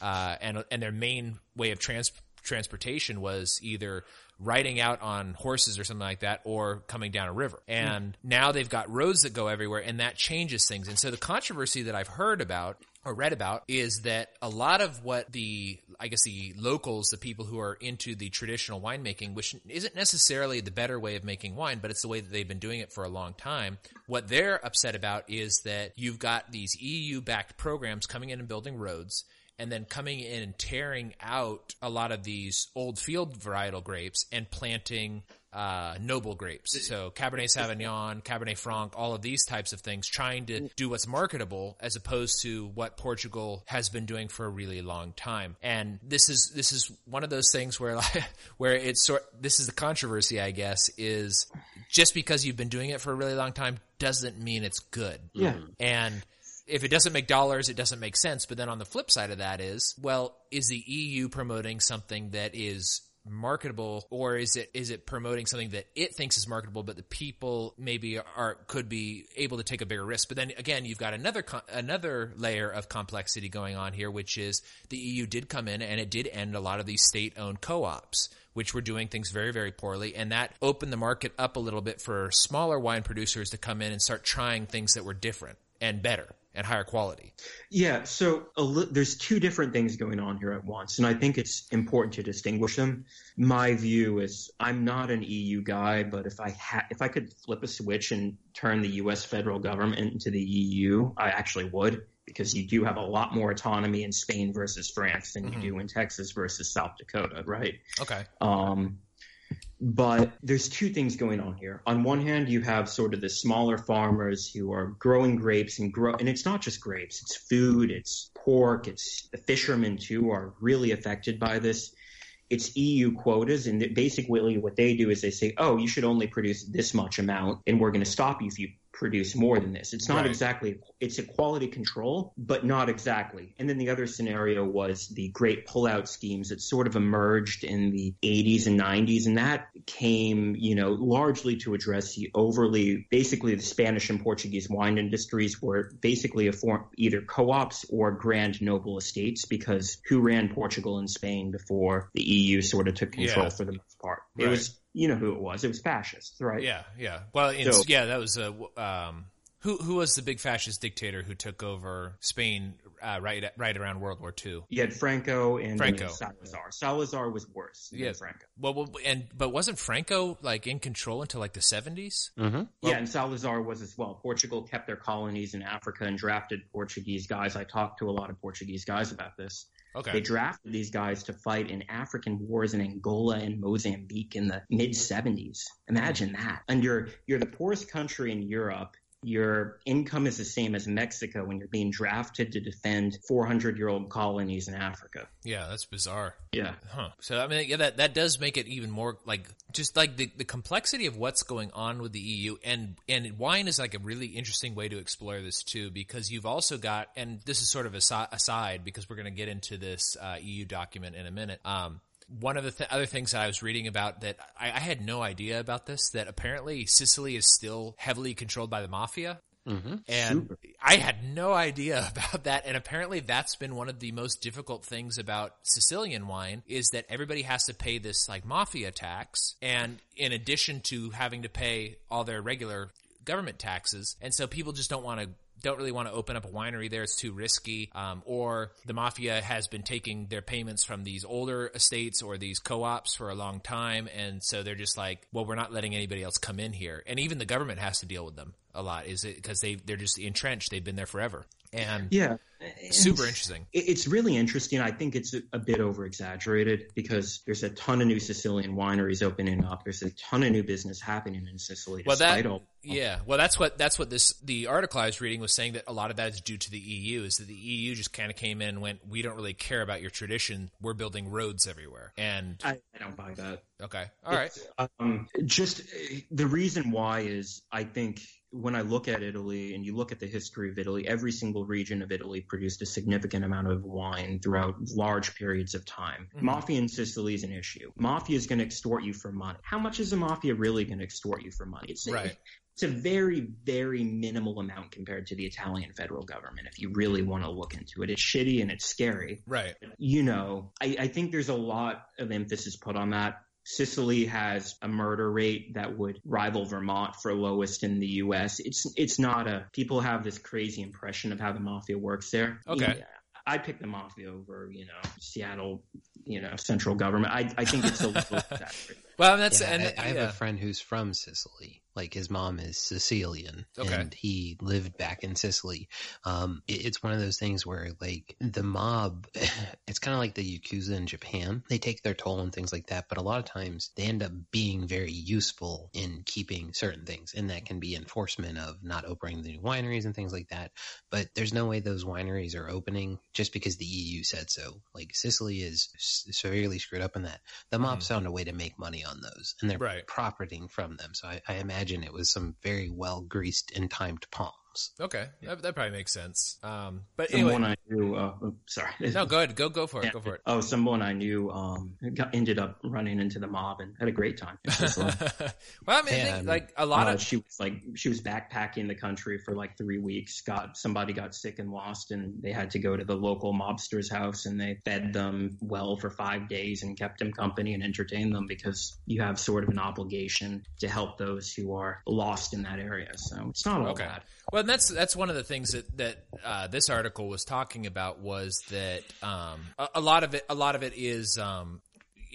Uh, and, and their main way of trans- transportation was either riding out on horses or something like that or coming down a river. And now they've got roads that go everywhere and that changes things. And so the controversy that I've heard about or read about is that a lot of what the I guess the locals, the people who are into the traditional winemaking, which isn't necessarily the better way of making wine, but it's the way that they've been doing it for a long time. What they're upset about is that you've got these EU backed programs coming in and building roads and then coming in and tearing out a lot of these old field varietal grapes and planting uh, noble grapes. So Cabernet Sauvignon, Cabernet Franc, all of these types of things, trying to do what's marketable as opposed to what Portugal has been doing for a really long time. And this is this is one of those things where where it's sort. This is the controversy, I guess, is just because you've been doing it for a really long time doesn't mean it's good. Yeah. And if it doesn't make dollars, it doesn't make sense. But then on the flip side of that is, well, is the EU promoting something that is marketable or is it is it promoting something that it thinks is marketable but the people maybe are could be able to take a bigger risk but then again you've got another another layer of complexity going on here which is the EU did come in and it did end a lot of these state owned co-ops which were doing things very, very poorly. And that opened the market up a little bit for smaller wine producers to come in and start trying things that were different and better and higher quality. Yeah, so li- there's two different things going on here at once, and I think it's important to distinguish them. My view is I'm not an EU guy, but if I ha- if I could flip a switch and turn the U.S. federal government into the EU, I actually would because you do have a lot more autonomy in Spain versus France than mm-hmm. you do in Texas versus South Dakota, right? Okay. Um, but there's two things going on here. On one hand, you have sort of the smaller farmers who are growing grapes and grow, and it's not just grapes, it's food, it's pork, it's the fishermen too are really affected by this. It's EU quotas, and basically what they do is they say, oh, you should only produce this much amount, and we're going to stop you if you produce more than this. It's not right. exactly it's a quality control, but not exactly. And then the other scenario was the great pullout schemes that sort of emerged in the 80s and 90s, and that came, you know, largely to address the overly, basically the Spanish and Portuguese wine industries were basically a form either co-ops or grand noble estates because who ran Portugal and Spain before the EU sort of took control yeah. for the most part? Right. It was you know who it was. It was fascists, right? Yeah, yeah. Well, so, yeah, that was a um, who who was the big fascist dictator who took over Spain uh, right right around World War II? You had Franco and Franco. Salazar. Salazar was worse yeah. Franco. Well, well, and but wasn't Franco like in control until like the 70s? Mm-hmm. Well, yeah, and Salazar was as well. Portugal kept their colonies in Africa and drafted Portuguese guys. I talked to a lot of Portuguese guys about this. Okay. They drafted these guys to fight in African wars in Angola and Mozambique in the mid 70s. Imagine that. And you're you're the poorest country in Europe your income is the same as Mexico when you're being drafted to defend 400 year old colonies in Africa. Yeah, that's bizarre. Yeah. Huh. So, I mean, yeah, that, that does make it even more like just like the, the complexity of what's going on with the EU and, and wine is like a really interesting way to explore this too, because you've also got, and this is sort of a aside because we're going to get into this uh, EU document in a minute. Um, one of the th- other things that I was reading about that I, I, had no idea about this that apparently Sicily is still heavily controlled by the mafia. Mm-hmm. And Super. I had no idea about that. And apparently that's been one of the most difficult things about Sicilian wine is that everybody has to pay this like mafia tax. And in addition to having to pay all their regular government taxes. And so people just don't want to don't really want to open up a winery there. It's too risky. Um, or the mafia has been taking their payments from these older estates or these co-ops for a long time. And so they're just like, well, we're not letting anybody else come in here. And even the government has to deal with them a lot. Is it because they, they're just entrenched. They've been there forever. And yeah, super interesting. It's really interesting. I think it's a, bit over exaggerated because there's a ton of new Sicilian wineries opening up. There's a ton of new business happening in Sicily. Well, that, all- yeah, well, that's what that's what this the article I was reading was saying that a lot of that is due to the EU. Is that the EU just kind of came in and went, we don't really care about your tradition. We're building roads everywhere, and I, I don't buy that. Okay, all right. Um, just the reason why is I think when I look at Italy and you look at the history of Italy, every single region of Italy produced a significant amount of wine throughout large periods of time. Mm-hmm. Mafia in Sicily is an issue. Mafia is going to extort you for money. How much is a mafia really going to extort you for money? It's Right. It's a very, very minimal amount compared to the Italian federal government. If you really want to look into it, it's shitty and it's scary Right. you know, I, I think there's a lot of emphasis put on that. Sicily has a murder rate that would rival Vermont for lowest in the U.S. It's it's not a people have this crazy impression of how the mafia works there. Okay. Yeah, I pick the mafia over you know Seattle, you know central government. I I think it's a little exaggerated. Well, that's Yeah, and I, I have yeah. a friend who's from Sicily. Like his mom is Sicilian, Okay. and he lived back in Sicily. Um, it- it's one of those things where like the mob, it's kind of like the yakuza in Japan. They take their toll and things like that, but a lot of times they end up being very useful in keeping certain things, and that can be enforcement of not opening the new wineries and things like that. But there's no way those wineries are opening just because the EU said so. Like Sicily is s- severely screwed up in that. The mob found a way to make money on those, and they're Right. profiting from them. So I, I imagine it was some very well greased and timed palms. Okay, that, that probably makes sense. Um, but anyway, Someone I knew, uh, oh, sorry. no, go ahead, go go for it, Yeah. go for it. Oh, someone I knew um, got, ended up running into the mob and had a great time. well, I mean, I think, like a lot Uh, of she was like she was backpacking the country for like three weeks. Got somebody got sick and lost, and they had to go to the local mobster's house, and they fed them well for five days and kept them company and entertained them because you have sort of an obligation to help those who are lost in that area. So it's not all Okay. bad. Well, that's that's one of the things that that uh, this article was talking about was that um, a, a lot of it a lot of it is um,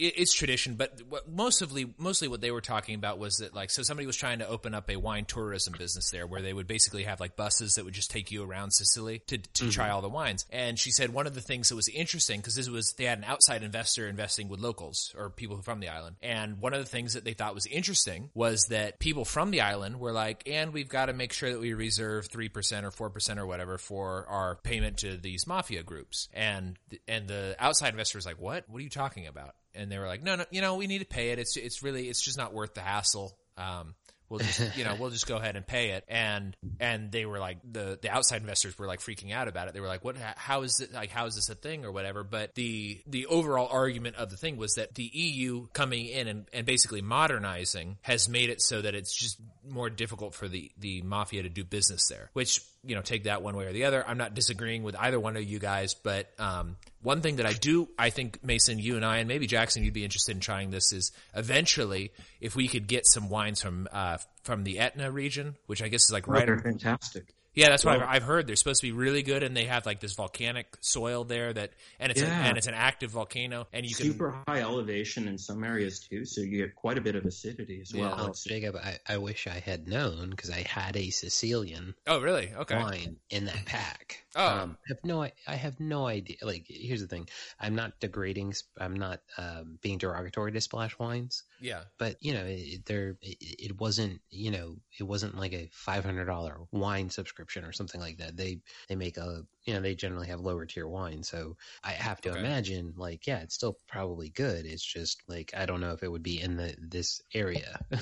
it's tradition, but mostly mostly what they were talking about was that like so somebody was trying to open up a wine tourism business there where they would basically have like buses that would just take you around Sicily to to mm-hmm. try all the wines. And she said one of the things that was interesting because this was they had an outside investor investing with locals or people from the island, and one of the things that they thought was interesting was that people from the island were like, and we've got to make sure that we reserve three percent or four percent or whatever for our payment to these mafia groups, and and the outside investor was like, what? What are you talking about? And they were like, no, no, you know, we need to pay it. It's it's really it's just not worth the hassle. Um, we'll just you know we'll just go ahead and pay it. And and they were like the the outside investors were like freaking out about it. They were like, what? How is it like? How is this a thing or whatever? But the the overall argument of the thing was that the EU coming in and, and basically modernizing has made it so that it's just more difficult for the the mafia to do business there. Which you know take that one way or the other. I'm not disagreeing with either one of you guys, but um, one thing that I do, I think Mason, you and I, and maybe Jackson, you'd be interested in trying this is eventually if we could get some wines from uh, from the Etna region, which I guess is like right. They're fantastic. Yeah, that's what Well- I've, I've heard. They're supposed to be really good, and they have like this volcanic soil there that, and it's a, Yeah. and it's an active volcano, and you can. Super high elevation in some areas too, so you get quite a bit of acidity as Yeah. well. Well, It's- Jacob, I, I wish I had known because I had a Sicilian Oh, really? Okay. wine in that pack. Oh. Um, I have no, I I have no idea. Like, here's the thing: I'm not degrading. I'm not um, being derogatory to splash wines, Yeah. but you know, it, there, it, it wasn't, you know, it wasn't like a five hundred dollar wine subscription or something like that. They they make a, you know, they generally have lower tier wine, so I have to Okay. imagine, like, yeah, it's still probably good. It's just like I don't know if it would be in the this area.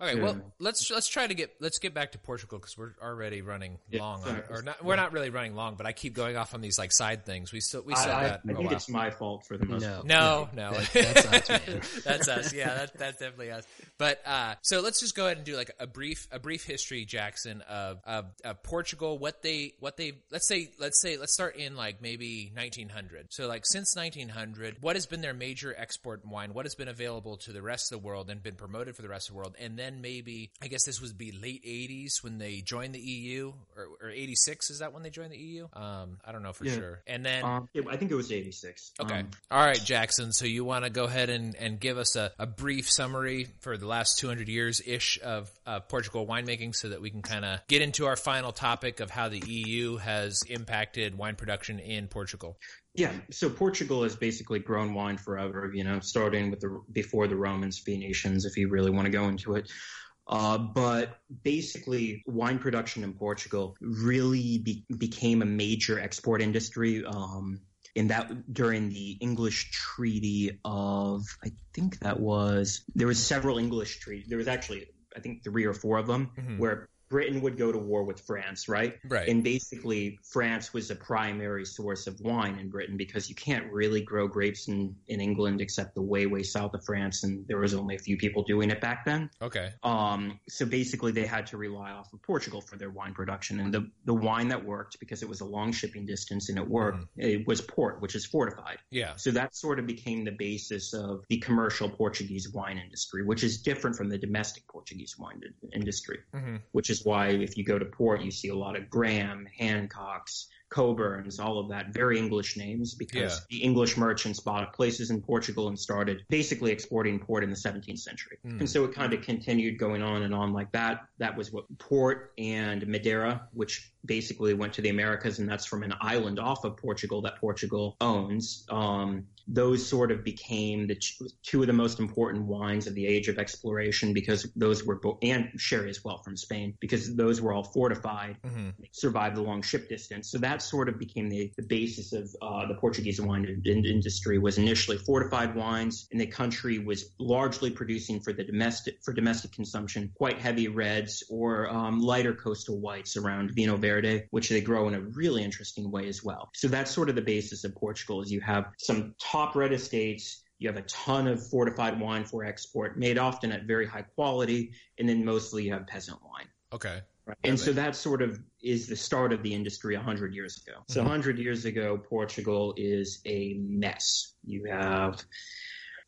Okay. Well, let's let's try to get let's get back to Portugal because we're already running Yeah, long, on, or not. We're not really running long, but I keep going off on these like side things. We still we still I, I, got I a think while. it's my fault for the most No. No, no, That- that's us, man. that's us. Yeah, that, that's definitely us. But uh, so let's just go ahead and do like a brief, a brief history, Jackson, of, of, of Portugal. What they, what they, let's say, let's say, let's start in like maybe 1900. So like since 1900, what has been their major export wine? What has been available to the rest of the world and been promoted for the rest of the world? And then maybe, I guess this would be late 80s when they joined the EU, or, or 86 is that when they joined the EU? Um, I don't know for Yeah. sure. And then. Um, I think it was 86. Okay. Um, All right, Jackson. So you want to go ahead and, and give us a, a brief summary for the last 200 years ish of uh, Portugal winemaking so that we can kind of get into our final topic of how the EU has impacted wine production in Portugal. Yeah, so Portugal has basically grown wine forever, you know, starting with the before the Romans, Phoenicians, if you really want to go into it. Uh, but basically, wine production in Portugal really be- became a major export industry. Um, in that during the English Treaty of, I think that was there was several English treaties. There was actually, I think, three or four of them Mhm. where Britain would go to war with France, right? Right. And basically, France was a primary source of wine in Britain because you can't really grow grapes in, in England except the way, way south of France, and there was only a few people doing it back then. Okay. Um, so basically, they had to rely off of Portugal for their wine production, and the the wine that worked because it was a long shipping distance and it worked. It was port, which is fortified. Yeah. So that sort of became the basis of the commercial Portuguese wine industry, which is different from the domestic Portuguese wine in- industry. hmm Which is why if you go to port, you see a lot of Graham, Hancocks, Cockburns, all of that, very English names because the English merchants bought places in Portugal and started basically exporting port in the 17th century. Mm. And so it kind of continued going on and on like that. That was what port and Madeira, which basically went to the Americas, and that's from an island off of Portugal that Portugal owns. Um, those sort of became the two of the most important wines of the age of exploration because those were bo- and sherry as well from Spain because those were all fortified, hmm survived the long ship distance. So that sort of became the, the basis of uh, the Portuguese wine in- in- industry. Was initially fortified wines, and the country was largely producing for the domestic for domestic consumption quite heavy reds or um, lighter coastal whites around Vinho Verde, which they grow in a really interesting way as well. So that's sort of the basis of Portugal. Is you have some top red estates. You have a ton of fortified wine for export, made often at very high quality, and then mostly you have peasant wine. Okay. Right. And so that sort of is the start of the industry 100 years ago. So Mhm. 100 years ago, Portugal is a mess. You have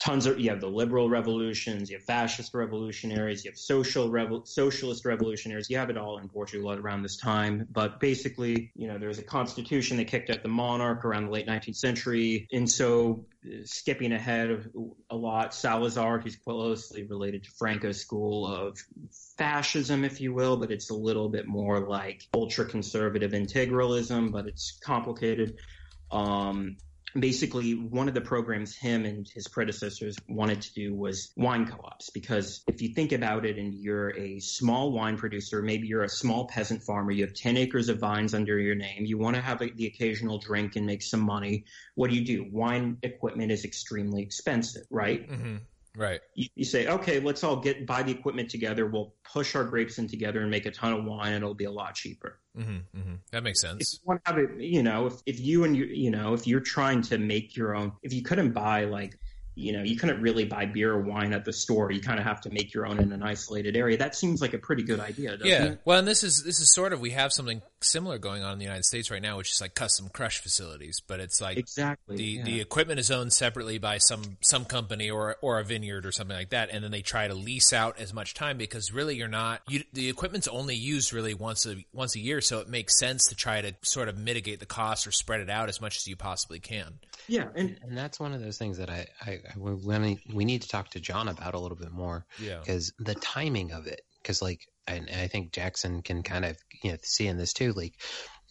tons of, you have the liberal revolutions, you have fascist revolutionaries, you have social revo- socialist revolutionaries. You have it all in Portugal around this time. But basically, you know, there's a constitution that kicked out the monarch around the late 19th century. And so skipping ahead of a lot, Salazar, who's closely related to Franco's school of fascism, if you will, but it's a little bit more like ultra conservative integralism, but it's complicated. Um, basically, one of the programs him and his predecessors wanted to do was wine co ops. Because if you think about it and you're a small wine producer, maybe you're a small peasant farmer, you have 10 acres of vines under your name, you want to have a, the occasional drink and make some money. What do you do? Wine equipment is extremely expensive, right? hmm Right. you, you say, okay, let's all get buy the equipment together. We'll push our grapes in together and make a ton of wine. and It'll be a lot cheaper. hmm hmm That makes If sense. you want to have it, you know, if, if you and you, you know, if you're trying to make your own, if you couldn't buy like, you know, you couldn't really buy beer or wine at the store. You kind of have to make your own in an isolated area. That seems like a pretty good idea, doesn't Yeah. it? Well, and this is this is sort of we have something similar going on in the United States right now, which is like custom crush facilities, but it's like Exactly. the yeah. the equipment is owned separately by some some company or or a vineyard or something like that, and then they try to lease out as much time because really you're not you, the equipment's only used really once a once a year, so it makes sense to try to sort of mitigate the cost or spread it out as much as you possibly can. yeah. And And that's one of those things that I, I, I we, we- we need to talk to John about a little bit more Yeah. because the timing of it, because like, and I think Jackson can kind of you know see in this too. Like,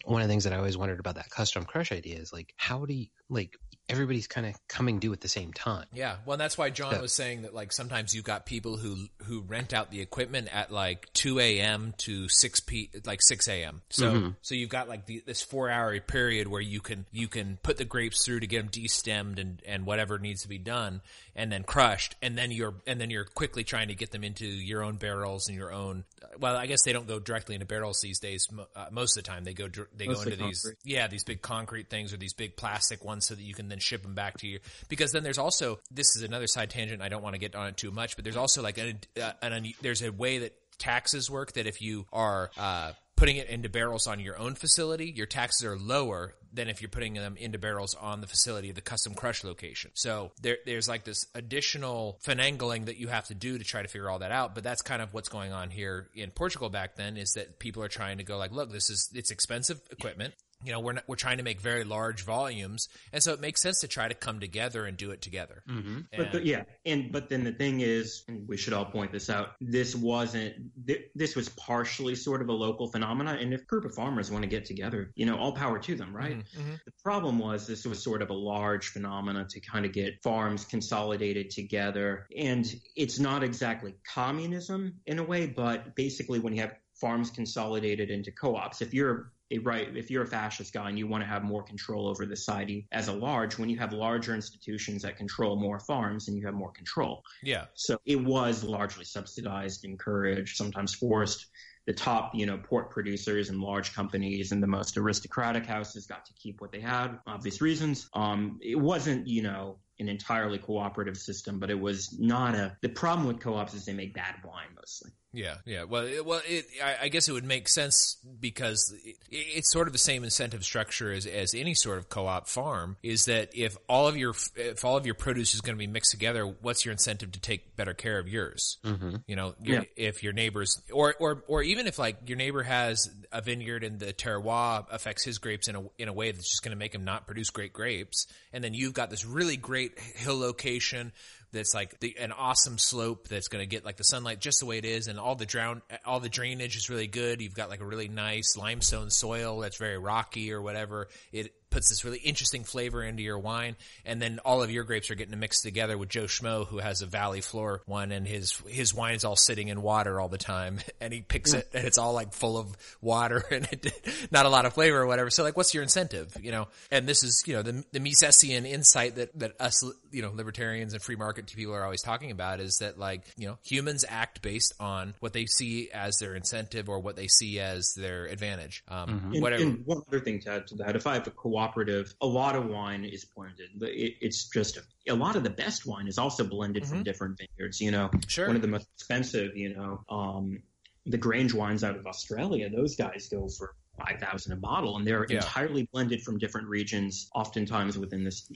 one of the things that I always wondered about that custom crush idea is like, how do you like everybody's kind of coming due at the same time? Yeah, well, that's why John Yeah. was saying that like sometimes you've got people who who rent out the equipment at like two a.m. to six p like six a.m. So Mhm. so you've got like the, this four hour period where you can you can put the grapes through to get them destemmed and and whatever needs to be done, and then crushed, and then you're and then you're quickly trying to get them into your own barrels and your own. Well, I guess they don't go directly into barrels these days. Uh, most of the time, they go they Mostly go into these yeah these big concrete things or these big plastic ones so that you can then ship them back to you. Because then there's also this is another side tangent i don't want to get on it too much but there's also like an, uh, an, there's a way that taxes work that if you are uh, putting it into barrels on your own facility your taxes are lower than if you're putting them into barrels on the facility of the custom crush location. So there, there's like this additional finagling that you have to do to try to figure all that out but that's kind of what's going on here in portugal back then is that people are trying to go like look this is it's expensive equipment you know we're not, we're trying to make very large volumes and so it makes sense to try to come together and do it together Mm-hmm. But the, yeah, and but then the thing is, and we should all point this out. This wasn't. Th- this was partially sort of a local phenomena, and if a group of farmers want to get together, you know, all power to them, right? Mhm, mhm. The problem was this was sort of a large phenomena to kind of get farms consolidated together, and it's not exactly communism in a way, but basically when you have farms consolidated into co-ops, if you're a right, if you're a fascist guy and you want to have more control over the society as a large, when you have larger institutions that control more farms, and you have more control. yeah So it was largely subsidized, encouraged, sometimes forced. the top, you know, port producers and large companies and the most aristocratic houses got to keep what they had, obvious reasons. Um, it wasn't, you know, an entirely cooperative system, but it was not a. The problem with co-ops is they make bad wine mostly. Yeah, yeah. Well, it, well, it, I, I, guess it would make sense because it, it's sort of the same incentive structure as, as any sort of co-op farm. Is that if all of your if all of your produce is going to be mixed together, what's your incentive to take better care of yours? Mm-hmm. You know, yeah. if your neighbors or or or even if like your neighbor has a vineyard and the terroir affects his grapes in a in a way that's just going to make him not produce great grapes, and then you've got this really great hill location that's like the, an awesome slope that's going to get like the sunlight just the way it is, and all the drown, all the drainage is really good. You've got like a really nice limestone soil that's very rocky or whatever. It puts this really interesting flavor into your wine, and then all of your grapes are getting mixed together with Joe Schmo, who has a Valley Floor one, and his his wine is all sitting in water all the time, and he picks it, and it's all like full of water and it, not a lot of flavor or whatever. So like, what's your incentive, you know? And this is you know the the Misesian insight that that us you know libertarians and free market people are always talking about is that like you know humans act based on what they see as their incentive or what they see as their advantage. Um, mm-hmm. Whatever. And, and one other thing to add to that, if I have a co cooperative. A lot of wine is blended. It, it's just a, a, lot of the best wine is also blended mm-hmm. from different vineyards. You know, sure. one of the most expensive. You know, um, the Grange wines out of Australia. Those guys go for five thousand a bottle, and they're yeah. entirely blended from different regions, oftentimes within this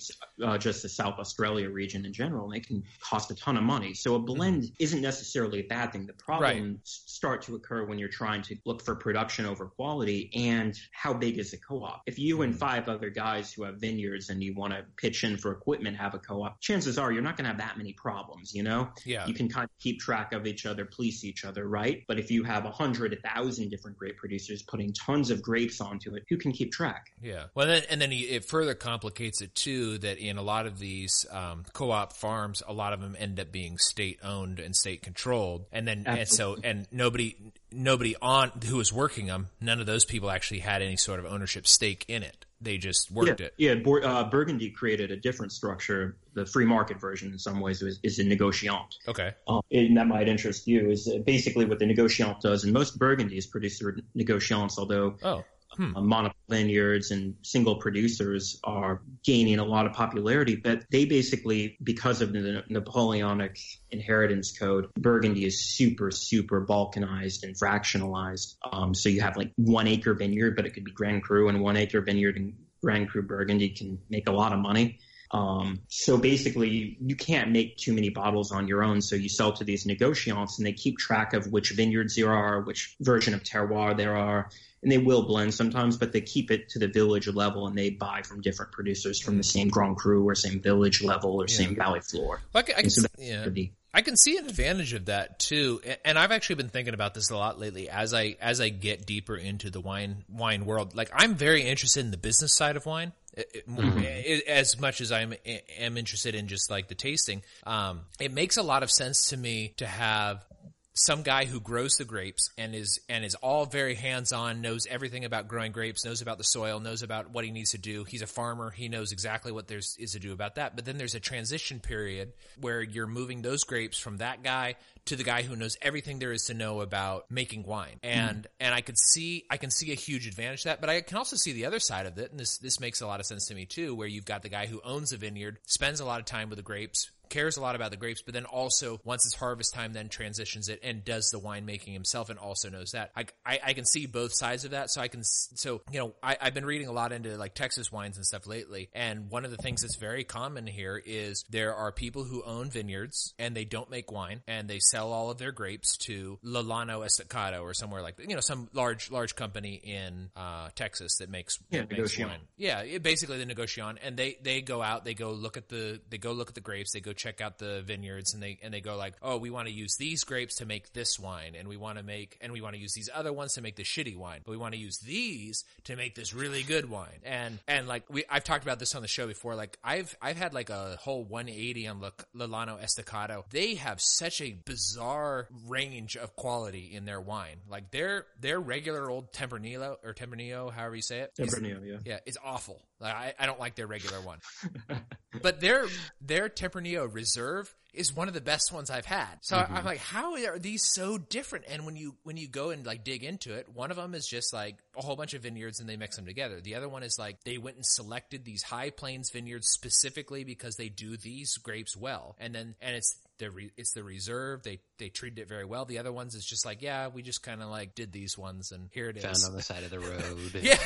uh, just the South Australia region in general. And they can cost a ton of money. So a blend mm-hmm. isn't necessarily a bad thing. The problems right. start to occur when you're trying to look for production over quality and how big is a co-op. If you mm-hmm. and five other guys who have vineyards and you want to pitch in for equipment have a co-op, chances are you're not going to have that many problems. You know, yeah. you can kind of keep track of each other, police each other, right? But if you have a hundred, a thousand different grape producers putting tons of of grapes onto it, who can keep track? Yeah. Well, then, and then it further complicates it too that in a lot of these um, co-op farms, a lot of them end up being state owned and state controlled, and then Absolutely. and so and nobody nobody on who was working them, none of those people actually had any sort of ownership stake in it. They just worked yeah, it. Yeah, uh, Burgundy created a different structure. The free market version, in some ways, is, is a négociant. Okay. Um, and that might interest you. Is basically what the négociant does, and most Burgundies produce through négociants, although oh. Hmm. Uh, vineyards and single producers are gaining a lot of popularity, but they basically, because of the Napoleonic inheritance code, Burgundy is super, super balkanized and fractionalized. Um, so you have like one acre vineyard, but it could be Grand Cru, and one acre vineyard in Grand Cru Burgundy can make a lot of money. Um, so basically, you can't make too many bottles on your own. So you sell to these négociants, and they keep track of which vineyards there are, which version of terroir there are, and they will blend sometimes, but they keep it to the village level and they buy from different producers from the same Grand Cru or same village level or yeah. same valley floor. Well, I can, I can, so yeah. I can see an advantage of that too, and I've actually been thinking about this a lot lately as I as I get deeper into the wine wine world. Like I'm very interested in the business side of wine. Mm-hmm. As much as I'm am interested in just like the tasting, um, it makes a lot of sense to me to have some guy who grows the grapes and is and is all very hands on, knows everything about growing grapes, knows about the soil, knows about what he needs to do. He's a farmer; he knows exactly what there is to do about that. But then there's a transition period where you're moving those grapes from that guy to the guy who knows everything there is to know about making wine. And mm. and I could see I can see a huge advantage to that, but I can also see the other side of it, and this this makes a lot of sense to me too, where you've got the guy who owns a vineyard, spends a lot of time with the grapes, cares a lot about the grapes, but then also once it's harvest time, then transitions it and does the winemaking himself and also knows that. I, I, I, can see both sides of that. So I can, so, you know, I, I've been reading a lot into like Texas wines and stuff lately. And one of the things that's very common here is there are people who own vineyards and they don't make wine and they sell all of their grapes to Lolano Estacado or somewhere like that, you know, some large, large company in, uh, Texas that makes, yeah, that makes wine. Yeah. It, basically the negociant and they, they go out, they go look at the, they go look at the grapes, they go check out the vineyards and they and they go like, "Oh, we want to use these grapes to make this wine and we want to make and we want to use these other ones to make the shitty wine, but we want to use these to make this really good wine." And and like we I've talked about this on the show before, like I've I've had like a whole 180 on Lolano Estacado. They have such a bizarre range of quality in their wine. Like their their regular old Tempranillo or Tempranillo, however you say it. Tempranillo, yeah. Yeah, it's awful. Like I, I don't like their regular one. but their their Tempranillo Reserve is one of the best ones I've had. So mm-hmm. I'm like, how are these so different? And when you when you go and like dig into it, one of them is just like a whole bunch of vineyards and they mix them together. The other one is like they went and selected these high plains vineyards specifically because they do these grapes well, and then and it's the re, it's the reserve. They they treated it very well. The other ones is just like, yeah, we just kind of like did these ones, and here it Found is. on the side of the road. yeah,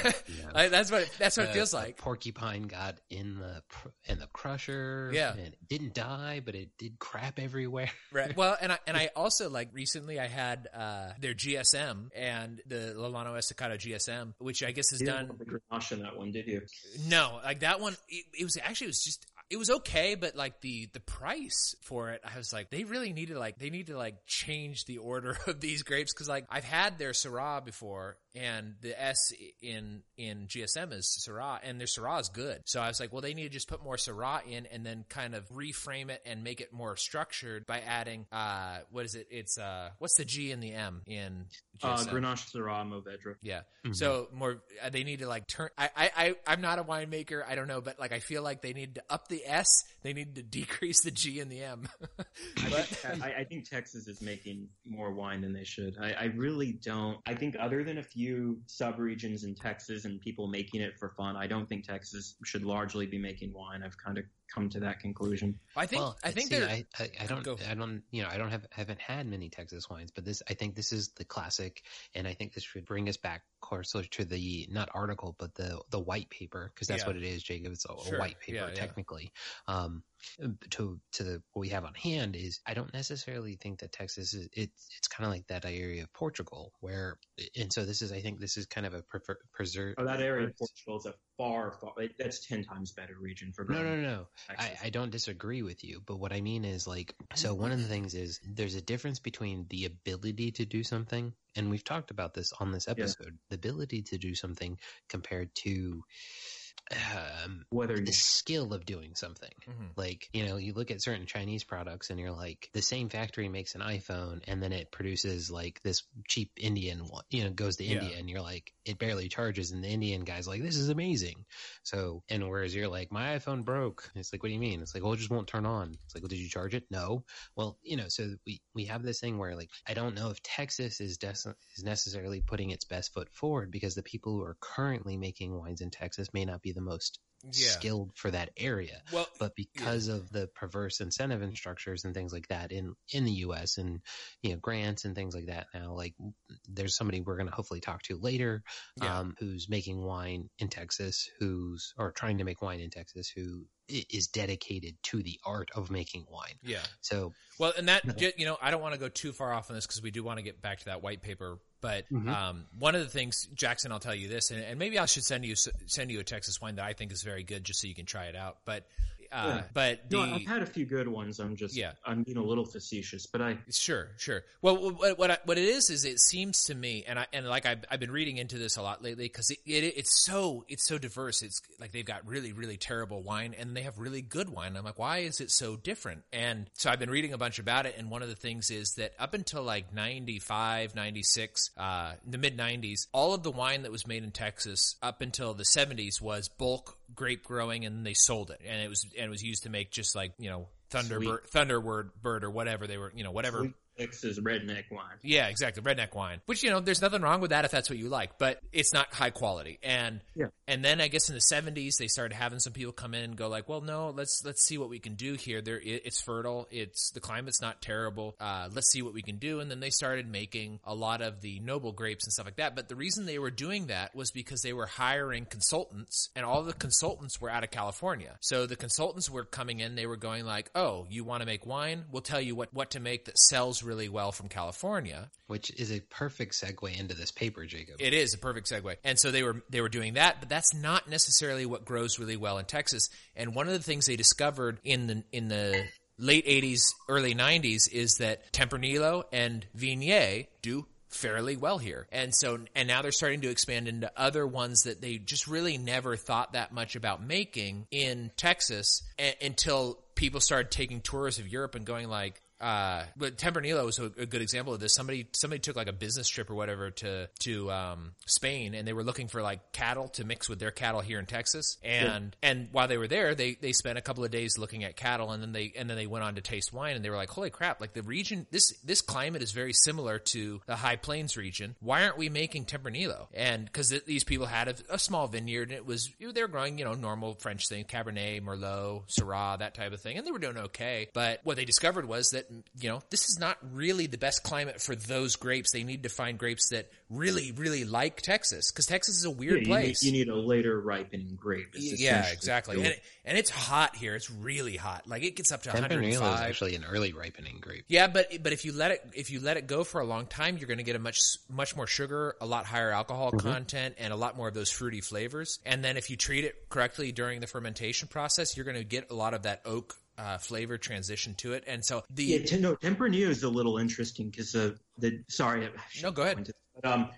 like, that's what that's what it feels like. Porcupine got in the in the crusher. Yeah, and it didn't die, but it did crap everywhere. right. Well, and I and I also like recently I had uh their GSM and the Lolano Estacado GSM, which I guess is done. The Grenache in that one, did you? No, like that one. It, it was actually it was just it was okay, but like the the price for it, I was like, they really need to like they need to like change the order of these grapes because like I've had their Syrah before, and the S in in GSM is Syrah, and their Syrah is good. So I was like, well, they need to just put more Syrah in, and then kind of reframe it and make it more structured by adding uh what is it? It's uh what's the G and the M in GSM? Uh, Grenache Syrah Mourvedre. Yeah. Mm-hmm. So more uh, they need to like turn. I I I I'm not a winemaker. I don't know, but like I feel like they need to up the the S, they need to decrease the G and the M. but, I, think, I, I, think, Texas is making more wine than they should. I, I really don't. I think other than a few subregions in Texas and people making it for fun, I don't think Texas should largely be making wine. I've kind of come to that conclusion. I think well, I think see, I, I, I, don't I don't you know I don't have haven't had many Texas wines, but this I think this is the classic, and I think this should bring us back closer to the not article but the the white paper because that's yeah. what it is, Jacob. It's a, sure. a white paper yeah, technically. Yeah. Um, to to the, what we have on hand is I don't necessarily think that Texas is it, it's kind of like that area of Portugal where and so this is I think this is kind of a prefer, preserve. Oh, that area of Portugal is a far far that's ten times better region for no no no I, I don't disagree with you but what I mean is like so one of the things is there's a difference between the ability to do something and we've talked about this on this episode yeah. the ability to do something compared to um, whether the skill of doing something. Mm-hmm. Like, you know, you look at certain Chinese products and you're like, the same factory makes an iPhone and then it produces like this cheap Indian one, you know, goes to yeah. India and you're like, it barely charges. And the Indian guy's like, this is amazing. So, and whereas you're like, my iPhone broke. It's like, what do you mean? It's like, well, it just won't turn on. It's like, well, did you charge it? No. Well, you know, so we, we have this thing where like, I don't know if Texas is, de- is necessarily putting its best foot forward because the people who are currently making wines in Texas may not be the most yeah. skilled for that area. Well, but because yeah. of the perverse incentive and structures and things like that in in the U.S. and you know grants and things like that now, like there's somebody we're going to hopefully talk to later, yeah. um, who's making wine in Texas, who's or trying to make wine in Texas, who is dedicated to the art of making wine. Yeah. So well, and that you know, I don't want to go too far off on this because we do want to get back to that white paper. But mm-hmm. um, one of the things, Jackson, I'll tell you this, and, and, maybe I should send you send you a Texas wine that I think is very good, just so you can try it out. But uh, yeah. But the, no, I've had a few good ones. I'm just yeah. I'm being a little facetious, but I sure sure. Well, what what, I, what it is is it seems to me, and I and like I've, I've been reading into this a lot lately because it, it, it's so it's so diverse. It's like they've got really really terrible wine and they have really good wine. I'm like, why is it so different? And so I've been reading a bunch about it, and one of the things is that up until like 95, 96, uh, the mid 90s, all of the wine that was made in Texas up until the 70s was bulk grape growing, and they sold it, and it was and it was used to make just like you know Thunderbird, Thunderbird bird or whatever they were, you know, whatever Sweet is redneck wine. Yeah, exactly. Redneck wine. Which, you know, there's nothing wrong with that if that's what you like, but it's not high quality. And yeah. and then I guess in the 70s they started having some people come in and go like, "Well, no, let's let's see what we can do here. There it's fertile. It's the climate's not terrible. Uh, let's see what we can do." And then they started making a lot of the noble grapes and stuff like that. But the reason they were doing that was because they were hiring consultants and all the consultants were out of California. So the consultants were coming in, they were going like, "Oh, you want to make wine? We'll tell you what what to make that sells really well from California. Which is a perfect segue into this paper, Jacob. It is a perfect segue. And so they were they were doing that, but that's not necessarily what grows really well in Texas. And one of the things they discovered in the in the late 80s, early 90s is that Tempranillo and Viognier do fairly well here. And so, and now they're starting to expand into other ones that they just really never thought that much about making in Texas a- until people started taking tours of Europe and going like, uh, but Tempranillo was a, a good example of this. Somebody somebody took like a business trip or whatever to to um, Spain, and they were looking for like cattle to mix with their cattle here in Texas. And and while they were there, they they spent a couple of days looking at cattle, and then they and then they went on to taste wine, and they were like, "Holy crap! Like the region, this this climate is very similar to the High Plains region. Why aren't we making Tempranillo?" And because th- these people had a, a small vineyard, and it was they were growing you know normal French things, Cabernet, Merlot, Syrah, that type of thing, and they were doing okay. But what they discovered was that you know this is not really the best climate for those grapes. They need to find grapes that really really like Texas because Texas is a weird Yeah, you, need, place. you need a later ripening grape. yeah, exactly. And, it, and it's hot here. It's really hot. Like it gets up to Tempranillo is actually an early ripening grape. Yeah, but but if you let it if you let it go for a long time, you're going to get a much much more sugar, a lot higher alcohol Mm-hmm. content, and a lot more of those fruity flavors. And then if you treat it correctly during the fermentation process, you're going to get a lot of that oak uh, flavor transition to it. And so the Yeah, te- no, Tempranillo is a little interesting because uh, the sorry, No, go ahead. to- But, um,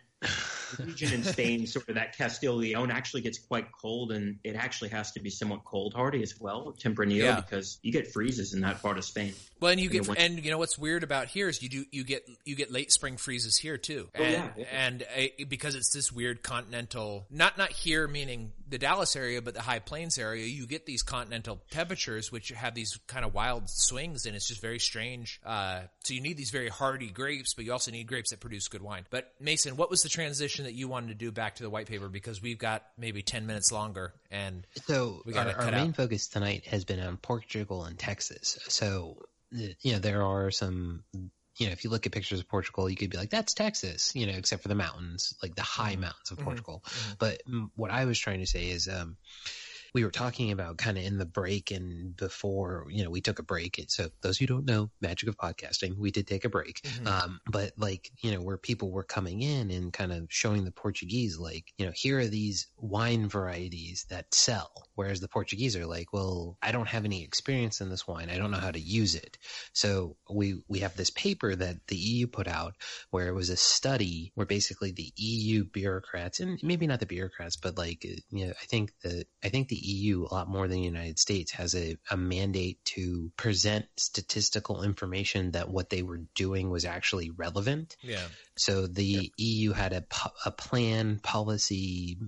the region in Spain, sort of that Castile Leon, actually gets quite cold, and it actually has to be somewhat cold hardy as well. Tempranillo, Yeah. because you get freezes in that part of Spain. Well, and you get and you know what's weird about here is you do you get you get late spring freezes here too, and Oh, yeah, yeah. and uh, because it's this weird continental not not here meaning the Dallas area, but the High Plains area, you get these continental temperatures which have these kind of wild swings, and it's just very strange. Uh, so you need these very hardy grapes, but you also need grapes that produce good wine. But Mason, what was the transition that you wanted to do back to the white paper? Because we've got maybe ten minutes longer, and So We our, gotta our main out. focus tonight has been on Portugal and Texas. So the- you know there are some. You know, if you look at pictures of Portugal, you could be like, "That's Texas," you know, except for the mountains, like the high mountains of Portugal. But mm, what I was trying to say is, um, we were talking about kind of in the break and before, you know, we took a break. So those who don't know, magic of podcasting, we did take a break. Um, but like, you know, where people were coming in and kind of showing the Portuguese, like, you know, here are these wine varieties that sell. Whereas the Portuguese are like, well, I don't have any experience in this wine. I don't know how to use it. So we, we have this paper that the EU put out where it was a study where basically the EU bureaucrats and maybe not the bureaucrats, but like, you know, I think the, I think the EU a lot more than the United States has a, a mandate to present statistical information that what they were doing was actually relevant. yeah, So the EU had a, a plan, policy,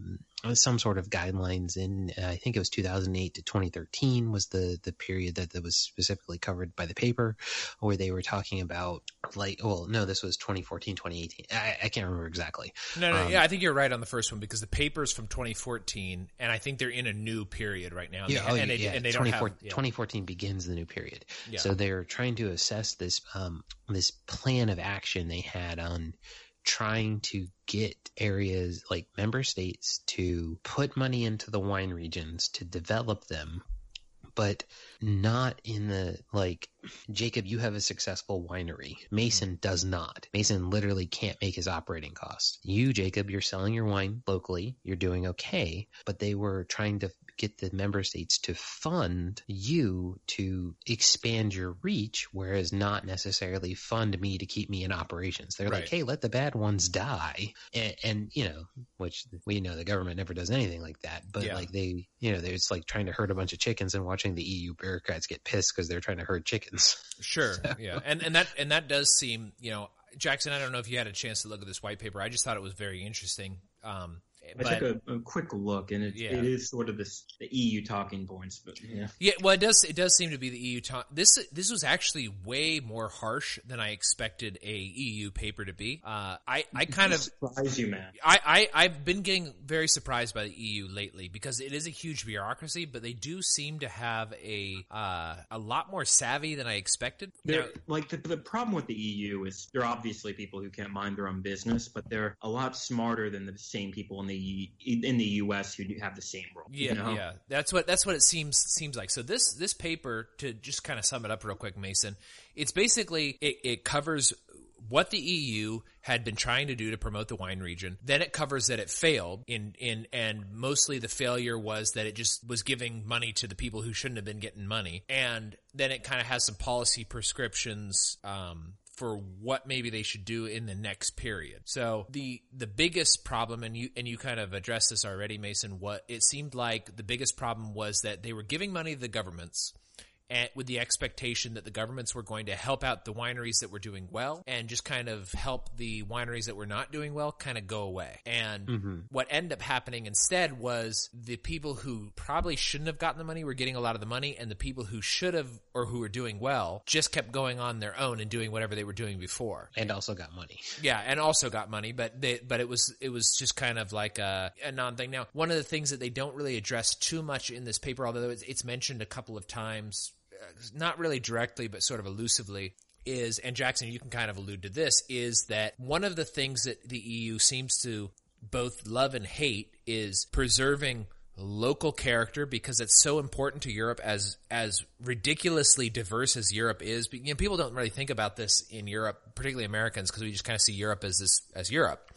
some sort of guidelines in, uh, I think it was 2008 to 2013 was the, the period that, that was specifically covered by the paper where they were talking about like, well, no, this was 2014, 2018. I, I can't remember exactly. No, no, Um, yeah, I think you're right on the first one because the paper's from 2014, and I think they're in a new period right now. And Yeah, they, oh, and they, yeah. and they don't have 2014 yeah. 2014 begins the new period. Yeah. So they're trying to assess this um, this plan of action they had on trying to get areas like member states to put money into the wine regions to develop them but not in the like Jacob you have a successful winery. Mason does not. Mason literally can't make his operating costs. You Jacob you're selling your wine locally. You're doing okay but they were trying to get the member states to fund you to expand your reach whereas not necessarily fund me to keep me in operations they're Right. like hey let the bad ones die and, and you know which we know the government never does anything like that but Yeah. like they you know they're it's like trying to herd a bunch of chickens and watching the eu bureaucrats get pissed because they're trying to herd chickens Sure, yeah, and and that and that does seem, you know, Jackson. I don't know if you had a chance to look at this white paper. I just thought it was very interesting. Um, I but took a, a quick look, and it, Yeah. it is sort of this, the EU talking points. But yeah, yeah, well, it does it does seem to be the EU. Ta- this this was actually way more harsh than I expected a EU paper to be. Uh, I I kind of surprise you, man. I, I, I've been getting very surprised by the EU lately because it is a huge bureaucracy, but they do seem to have a uh, a lot more savvy than I expected. Know, like the, the problem with the EU is they're obviously people who can't mind their own business, but they're a lot smarter than the same people in the in the US who have the same role. yeah, you know? yeah, that's what that's what it seems seems like. So this this paper, to just kind of sum it up real quick, Mason, it's basically it, it covers what the EU had been trying to do to promote the wine region. Then it covers that it failed in in and mostly the failure was that it just was giving money to the people who shouldn't have been getting money. And then it kind of has some policy prescriptions um for what maybe they should do in the next period. So the the biggest problem and you and you kind of addressed this already Mason what it seemed like the biggest problem was that they were giving money to the governments and with the expectation that the governments were going to help out the wineries that were doing well and just kind of help the wineries that were not doing well kind of go away. And mm-hmm. what ended up happening instead was the people who probably shouldn't have gotten the money were getting a lot of the money, and the people who should have or who were doing well just kept going on their own and doing whatever they were doing before. And also got money. Yeah, and also got money, but they, but it was it was just kind of like a, a non thing. Now, one of the things that they don't really address too much in this paper, although it's, it's mentioned a couple of times Uh, not really directly, but sort of elusively, is, and Jackson, you can kind of allude to this, is that one of the things that the EU seems to both love and hate is preserving local character because it's so important to Europe as as ridiculously diverse as Europe is. You know, people don't really think about this in Europe, particularly Americans, because we just kind of see Europe as this as Europe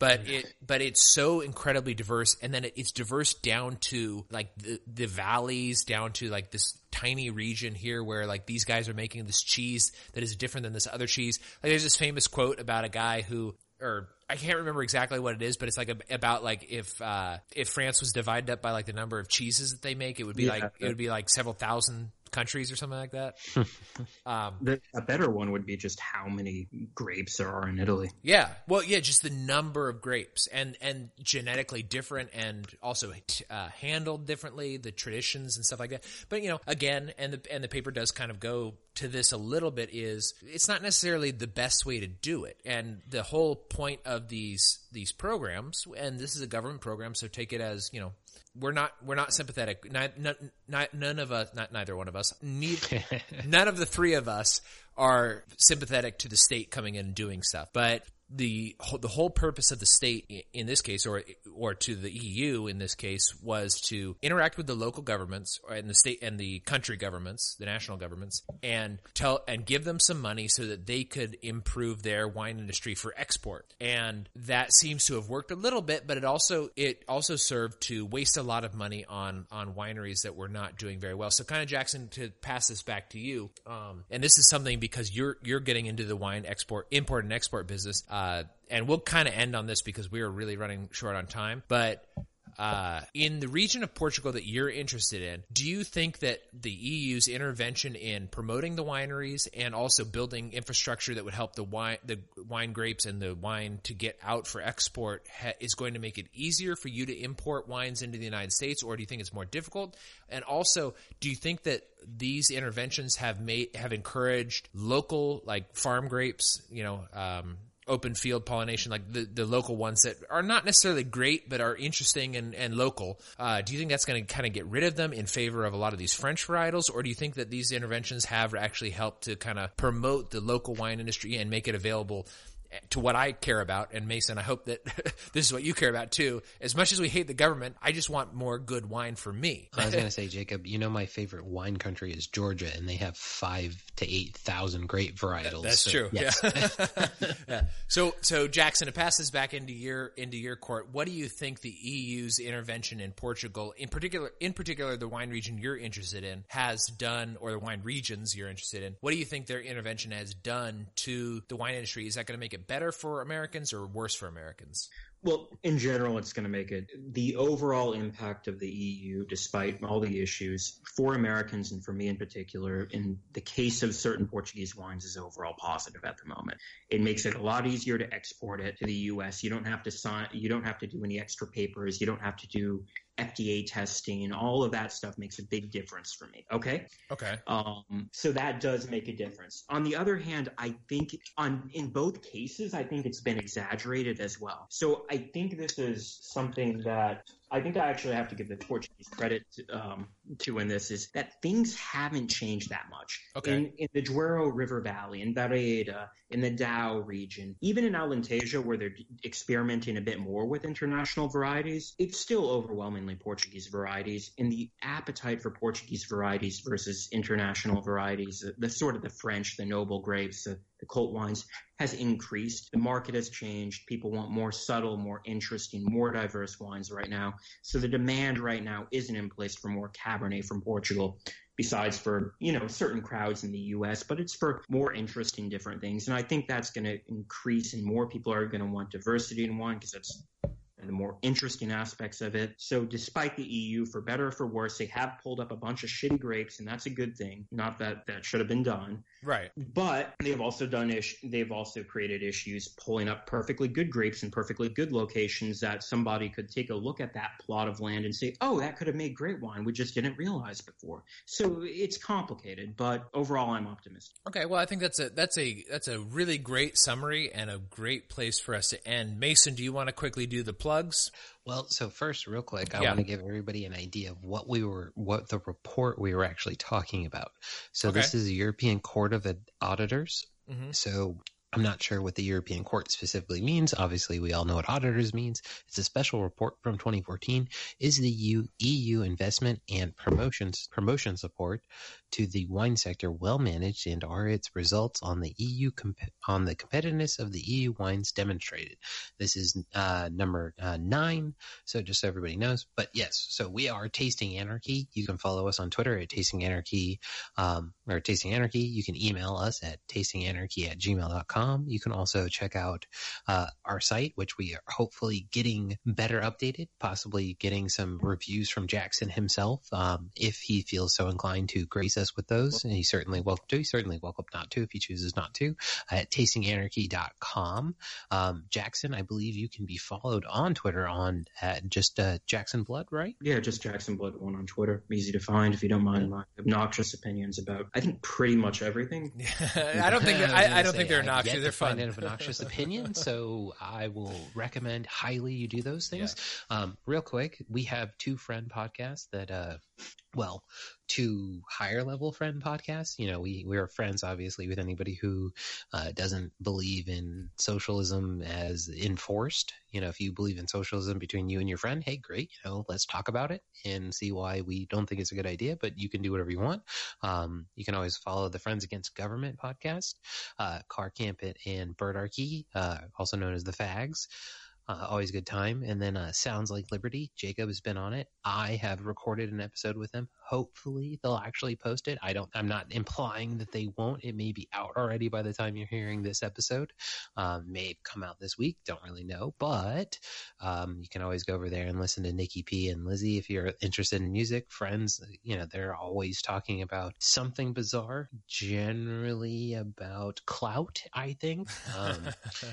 but it but it's so incredibly diverse and then it, it's diverse down to like the, the valleys down to like this tiny region here where like these guys are making this cheese that is different than this other cheese. Like there's this famous quote about a guy who or I can't remember exactly what it is, but it's like a, about like if uh, if France was divided up by like the number of cheeses that they make, it would be yeah, like it would be like several thousand countries or something like that. um, the, a better one would be just how many grapes there are in Italy. Yeah, well, yeah, just the number of grapes and and genetically different and also uh, handled differently, the traditions and stuff like that. But you know, again, and the and the paper does kind of go to this a little bit is it's not necessarily the best way to do it. And the whole point of these these programs, and this is a government program, so take it as you know we're not we're not sympathetic. Not, not, not, none of us, not neither one of us, neither, none of the three of us are sympathetic to the state coming in and doing stuff. But the the whole purpose of the state in this case, or or to the EU in this case, was to interact with the local governments and the state and the country governments, the national governments, and tell and give them some money so that they could improve their wine industry for export. And that seems to have worked a little bit, but it also it also served to waste a lot of money on on wineries that were not doing very well. So, kind of Jackson, to pass this back to you, um, and this is something because you're you're getting into the wine export import and export business. Uh, uh, and we'll kind of end on this because we are really running short on time. But uh, in the region of Portugal that you're interested in, do you think that the EU's intervention in promoting the wineries and also building infrastructure that would help the wine, the wine grapes and the wine to get out for export ha- is going to make it easier for you to import wines into the United States, or do you think it's more difficult? And also, do you think that these interventions have made have encouraged local like farm grapes, you know, um, open field pollination, like the, the local ones that are not necessarily great, but are interesting and, and local. Uh, do you think that's going to kind of get rid of them in favor of a lot of these French varietals? Or do you think that these interventions have actually helped to kind of promote the local wine industry and make it available to what I care about. And Mason, I hope that this is what you care about too. As much as we hate the government, I just want more good wine for me. I was going to say, Jacob, you know, my favorite wine country is Georgia, and they have five to eight thousand grape varietals. That's so, true. Yes. Yeah. yeah. So, so Jackson, to pass this back into your into your court, what do you think the EU's intervention in Portugal, in particular, in particular, the wine region you're interested in, has done, or the wine regions you're interested in? What do you think their intervention has done to the wine industry? Is that going to make it better for Americans or worse for Americans? Well, in general, it's going to make it the overall impact of the EU, despite all the issues for Americans and for me in particular, in the case of certain Portuguese wines, is overall positive at the moment. It makes it a lot easier to export it to the U.S. You don't have to sign, you don't have to do any extra papers, you don't have to do FDA testing, all of that stuff makes a big difference for me. Okay. Okay. Um, so that does make a difference. On the other hand, I think on in both cases, I think it's been exaggerated as well. So I think this is something that I think I actually have to give the Portuguese credit to, um, to in this is that things haven't changed that much. Okay. In, in the Douro River Valley, in Bairrada, in the Douro region, even in Alentejo, where they're experimenting a bit more with international varieties, it's still overwhelmingly Portuguese varieties. And the appetite for Portuguese varieties versus international varieties, the, the sort of the French, the noble grapes, the, the cult wines, has increased. The market has changed. People want more subtle, more interesting, more diverse wines right now. So the demand right now isn't in place for more Cabernet from Portugal, besides for, you know, certain crowds in the US, but it's for more interesting different things. And I think that's going to increase and more people are going to want diversity in wine because that's the more interesting aspects of it. So, despite the EU, for better or for worse, they have pulled up a bunch of shitty grapes, and that's a good thing. Not that that should have been done. Right. But they've also done ish. They've also created issues pulling up perfectly good grapes in perfectly good locations that somebody could take a look at that plot of land and say, "Oh, that could have made great wine. We just didn't realize before." So it's complicated, but overall, I'm optimistic. Okay, well, I think that's a that's a that's a really great summary and a great place for us to end. Mason, do you want to quickly do the plugs? Well, so first, real quick, I Yeah. want to give everybody an idea of what we were, what the report we were actually talking about. So Okay. this is the European Court of Auditors. Mhm. So I'm not sure what the European Court specifically means. Obviously, we all know what auditors means. It's a special report from 2014. Is the EU, investment and promotions promotion support to the wine sector well managed, and are its results on the EU on the competitiveness of the EU wines demonstrated? This is uh, number uh, nine. So just so everybody knows. But yes, so we are Tasting Anarchy. You can follow us on Twitter at Tasting Anarchy um, or Tasting Anarchy. You can email us at tastinganarchy at gmail.com. You can also check out uh, our site, which we are hopefully getting better updated, possibly getting some reviews from Jackson himself. Um, if he feels so inclined to grace us with those, and he's certainly welcome to. He's certainly welcome not to if he chooses not to. At tastinganarchy.com. Um, Jackson, I believe you can be followed on Twitter on at just uh, Jackson Blood, right? Yeah, just Jackson Blood One on Twitter. Easy to find if you don't mind my obnoxious opinions about I think pretty much everything. I don't think I, I don't say, think they're I've obnoxious. Yet They're to find fun. an obnoxious opinion, so I will recommend highly you do those things. Um, real quick, we have two friend podcasts that, uh, well, to higher level friend podcasts. You know, we we are friends obviously with anybody who uh, doesn't believe in socialism as enforced. You know, if you believe in socialism between you and your friend, hey, great. You know, let's talk about it and see why we don't think it's a good idea. But you can do whatever you want. Um, you can always follow the Friends Against Government podcast, uh, Car Campit and Birdarchy, uh, also known as the Fags. Uh, always a good time. And then uh, Sounds Like Liberty. Jacob has been on it. I have recorded an episode with them. Hopefully they'll actually post it. I don't. I'm not implying that they won't. It may be out already by the time you're hearing this episode. Um, may come out this week. Don't really know, but um, you can always go over there and listen to Nikki P and Lizzie if you're interested in music. Friends, you know, they're always talking about something bizarre, generally about clout. I think. Um,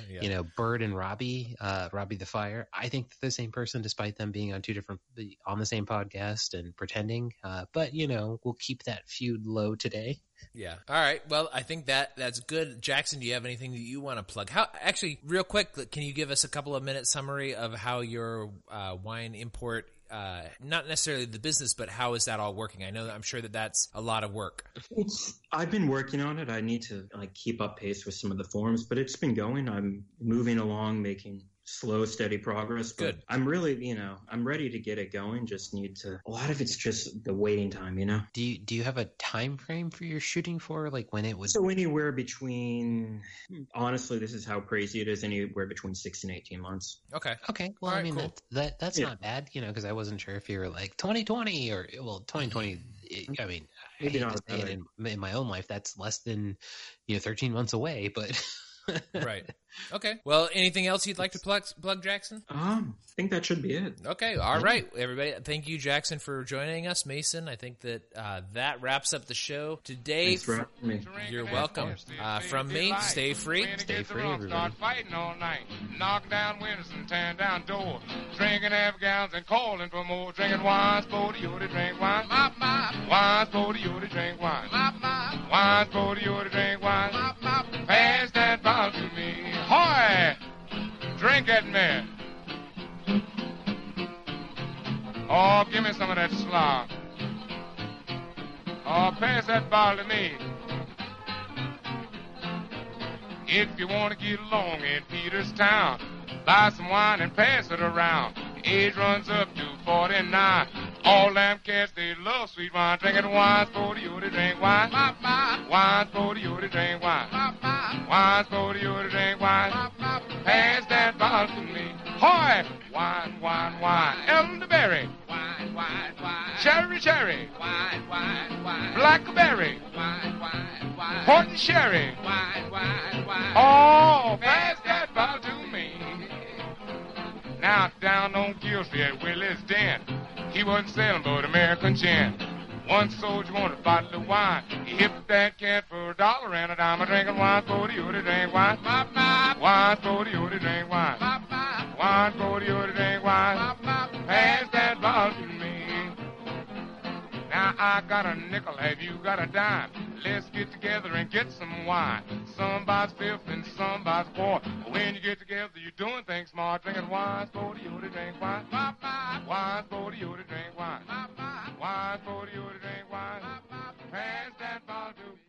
Yeah. you know, Bird and Robbie, uh, Robbie the Fire. I think they're the same person, despite them being on two different on the same podcast and pretending. Uh, but you know, we'll keep that feud low today. Yeah. All right. Well, I think that that's good. Jackson, do you have anything that you want to plug? How actually, real quick, can you give us a couple of minute summary of how your uh, wine import? Uh, not necessarily the business, but how is that all working? I know, I'm sure that that's a lot of work. It's I've been working on it. I need to like keep up pace with some of the forums, but it's been going. I'm moving along, making slow, steady progress. But Good. I'm really, you know, I'm ready to get it going. Just need to. A lot of it's just the waiting time, you know. Do you do you have a time frame for your shooting for, like when it was? So anywhere between, honestly, this is how crazy it is. Anywhere between six and eighteen months. Okay. Okay, well, All I mean cool. that, that that's Yeah. not bad, you know, because I wasn't sure if you were like 2020 or well 2020. I mean, Maybe hate not to say it that. in, in my own life. That's less than you know 13 months away, but Right. Okay. Well, anything else you'd like to plug, plug Jackson? Um, I think that should be it. Okay, all right, everybody. Thank you, Jackson, for joining us. Mason, I think that uh, that wraps up the show today. Thanks for having me. You're welcome. Uh, from me, stay free. Stay free, Start fighting all night, knocking down windows and tearing down doors, drinking half gallons and calling for more, drinking wine, sporty, you to drink wine, mop, mop, wine, sporty, you to drink wine, mop, mop, wine, sporty, you to drink wine, mop, mop, pass bottle to me, hoy, drink it, man. Oh, give me some of that slop. Oh, pass that bottle to me. If you want to get along in Peterstown, buy some wine and pass it around. Age runs up to 49. All them cats, they love sweet wine. Drinking wine, sporty, you to drink wine. Wine, sporty, you to drink wine. Wine, sporty, you to drink wine. Pass that bottle to me. Hoy! Wine, wine, wine. Elderberry. Wine, wine, wine. Cherry, cherry. Wine, wine, wine. Blackberry. Wine, wine, wine. Port and sherry. Wine, wine, wine. Oh, pass that bottle to me. Now down on Gill Street at Willie's Den, he wasn't selling but American gin. One soldier wanted a bottle of wine. He hipped that cat for a dollar and a dime. A drinking wine for you to drink wine. Wine for you to drink wine. Wine for you to drink wine. Pass that bottle. I got a nickel, have you got a dime? Let's get together and get some wine. Somebody's fifth and somebody's fourth. When you get together, you're doing things smart. Drinking wine, for you to drink wine. wine, for you to drink wine. wine, for you to drink wine. Pass that ball to me.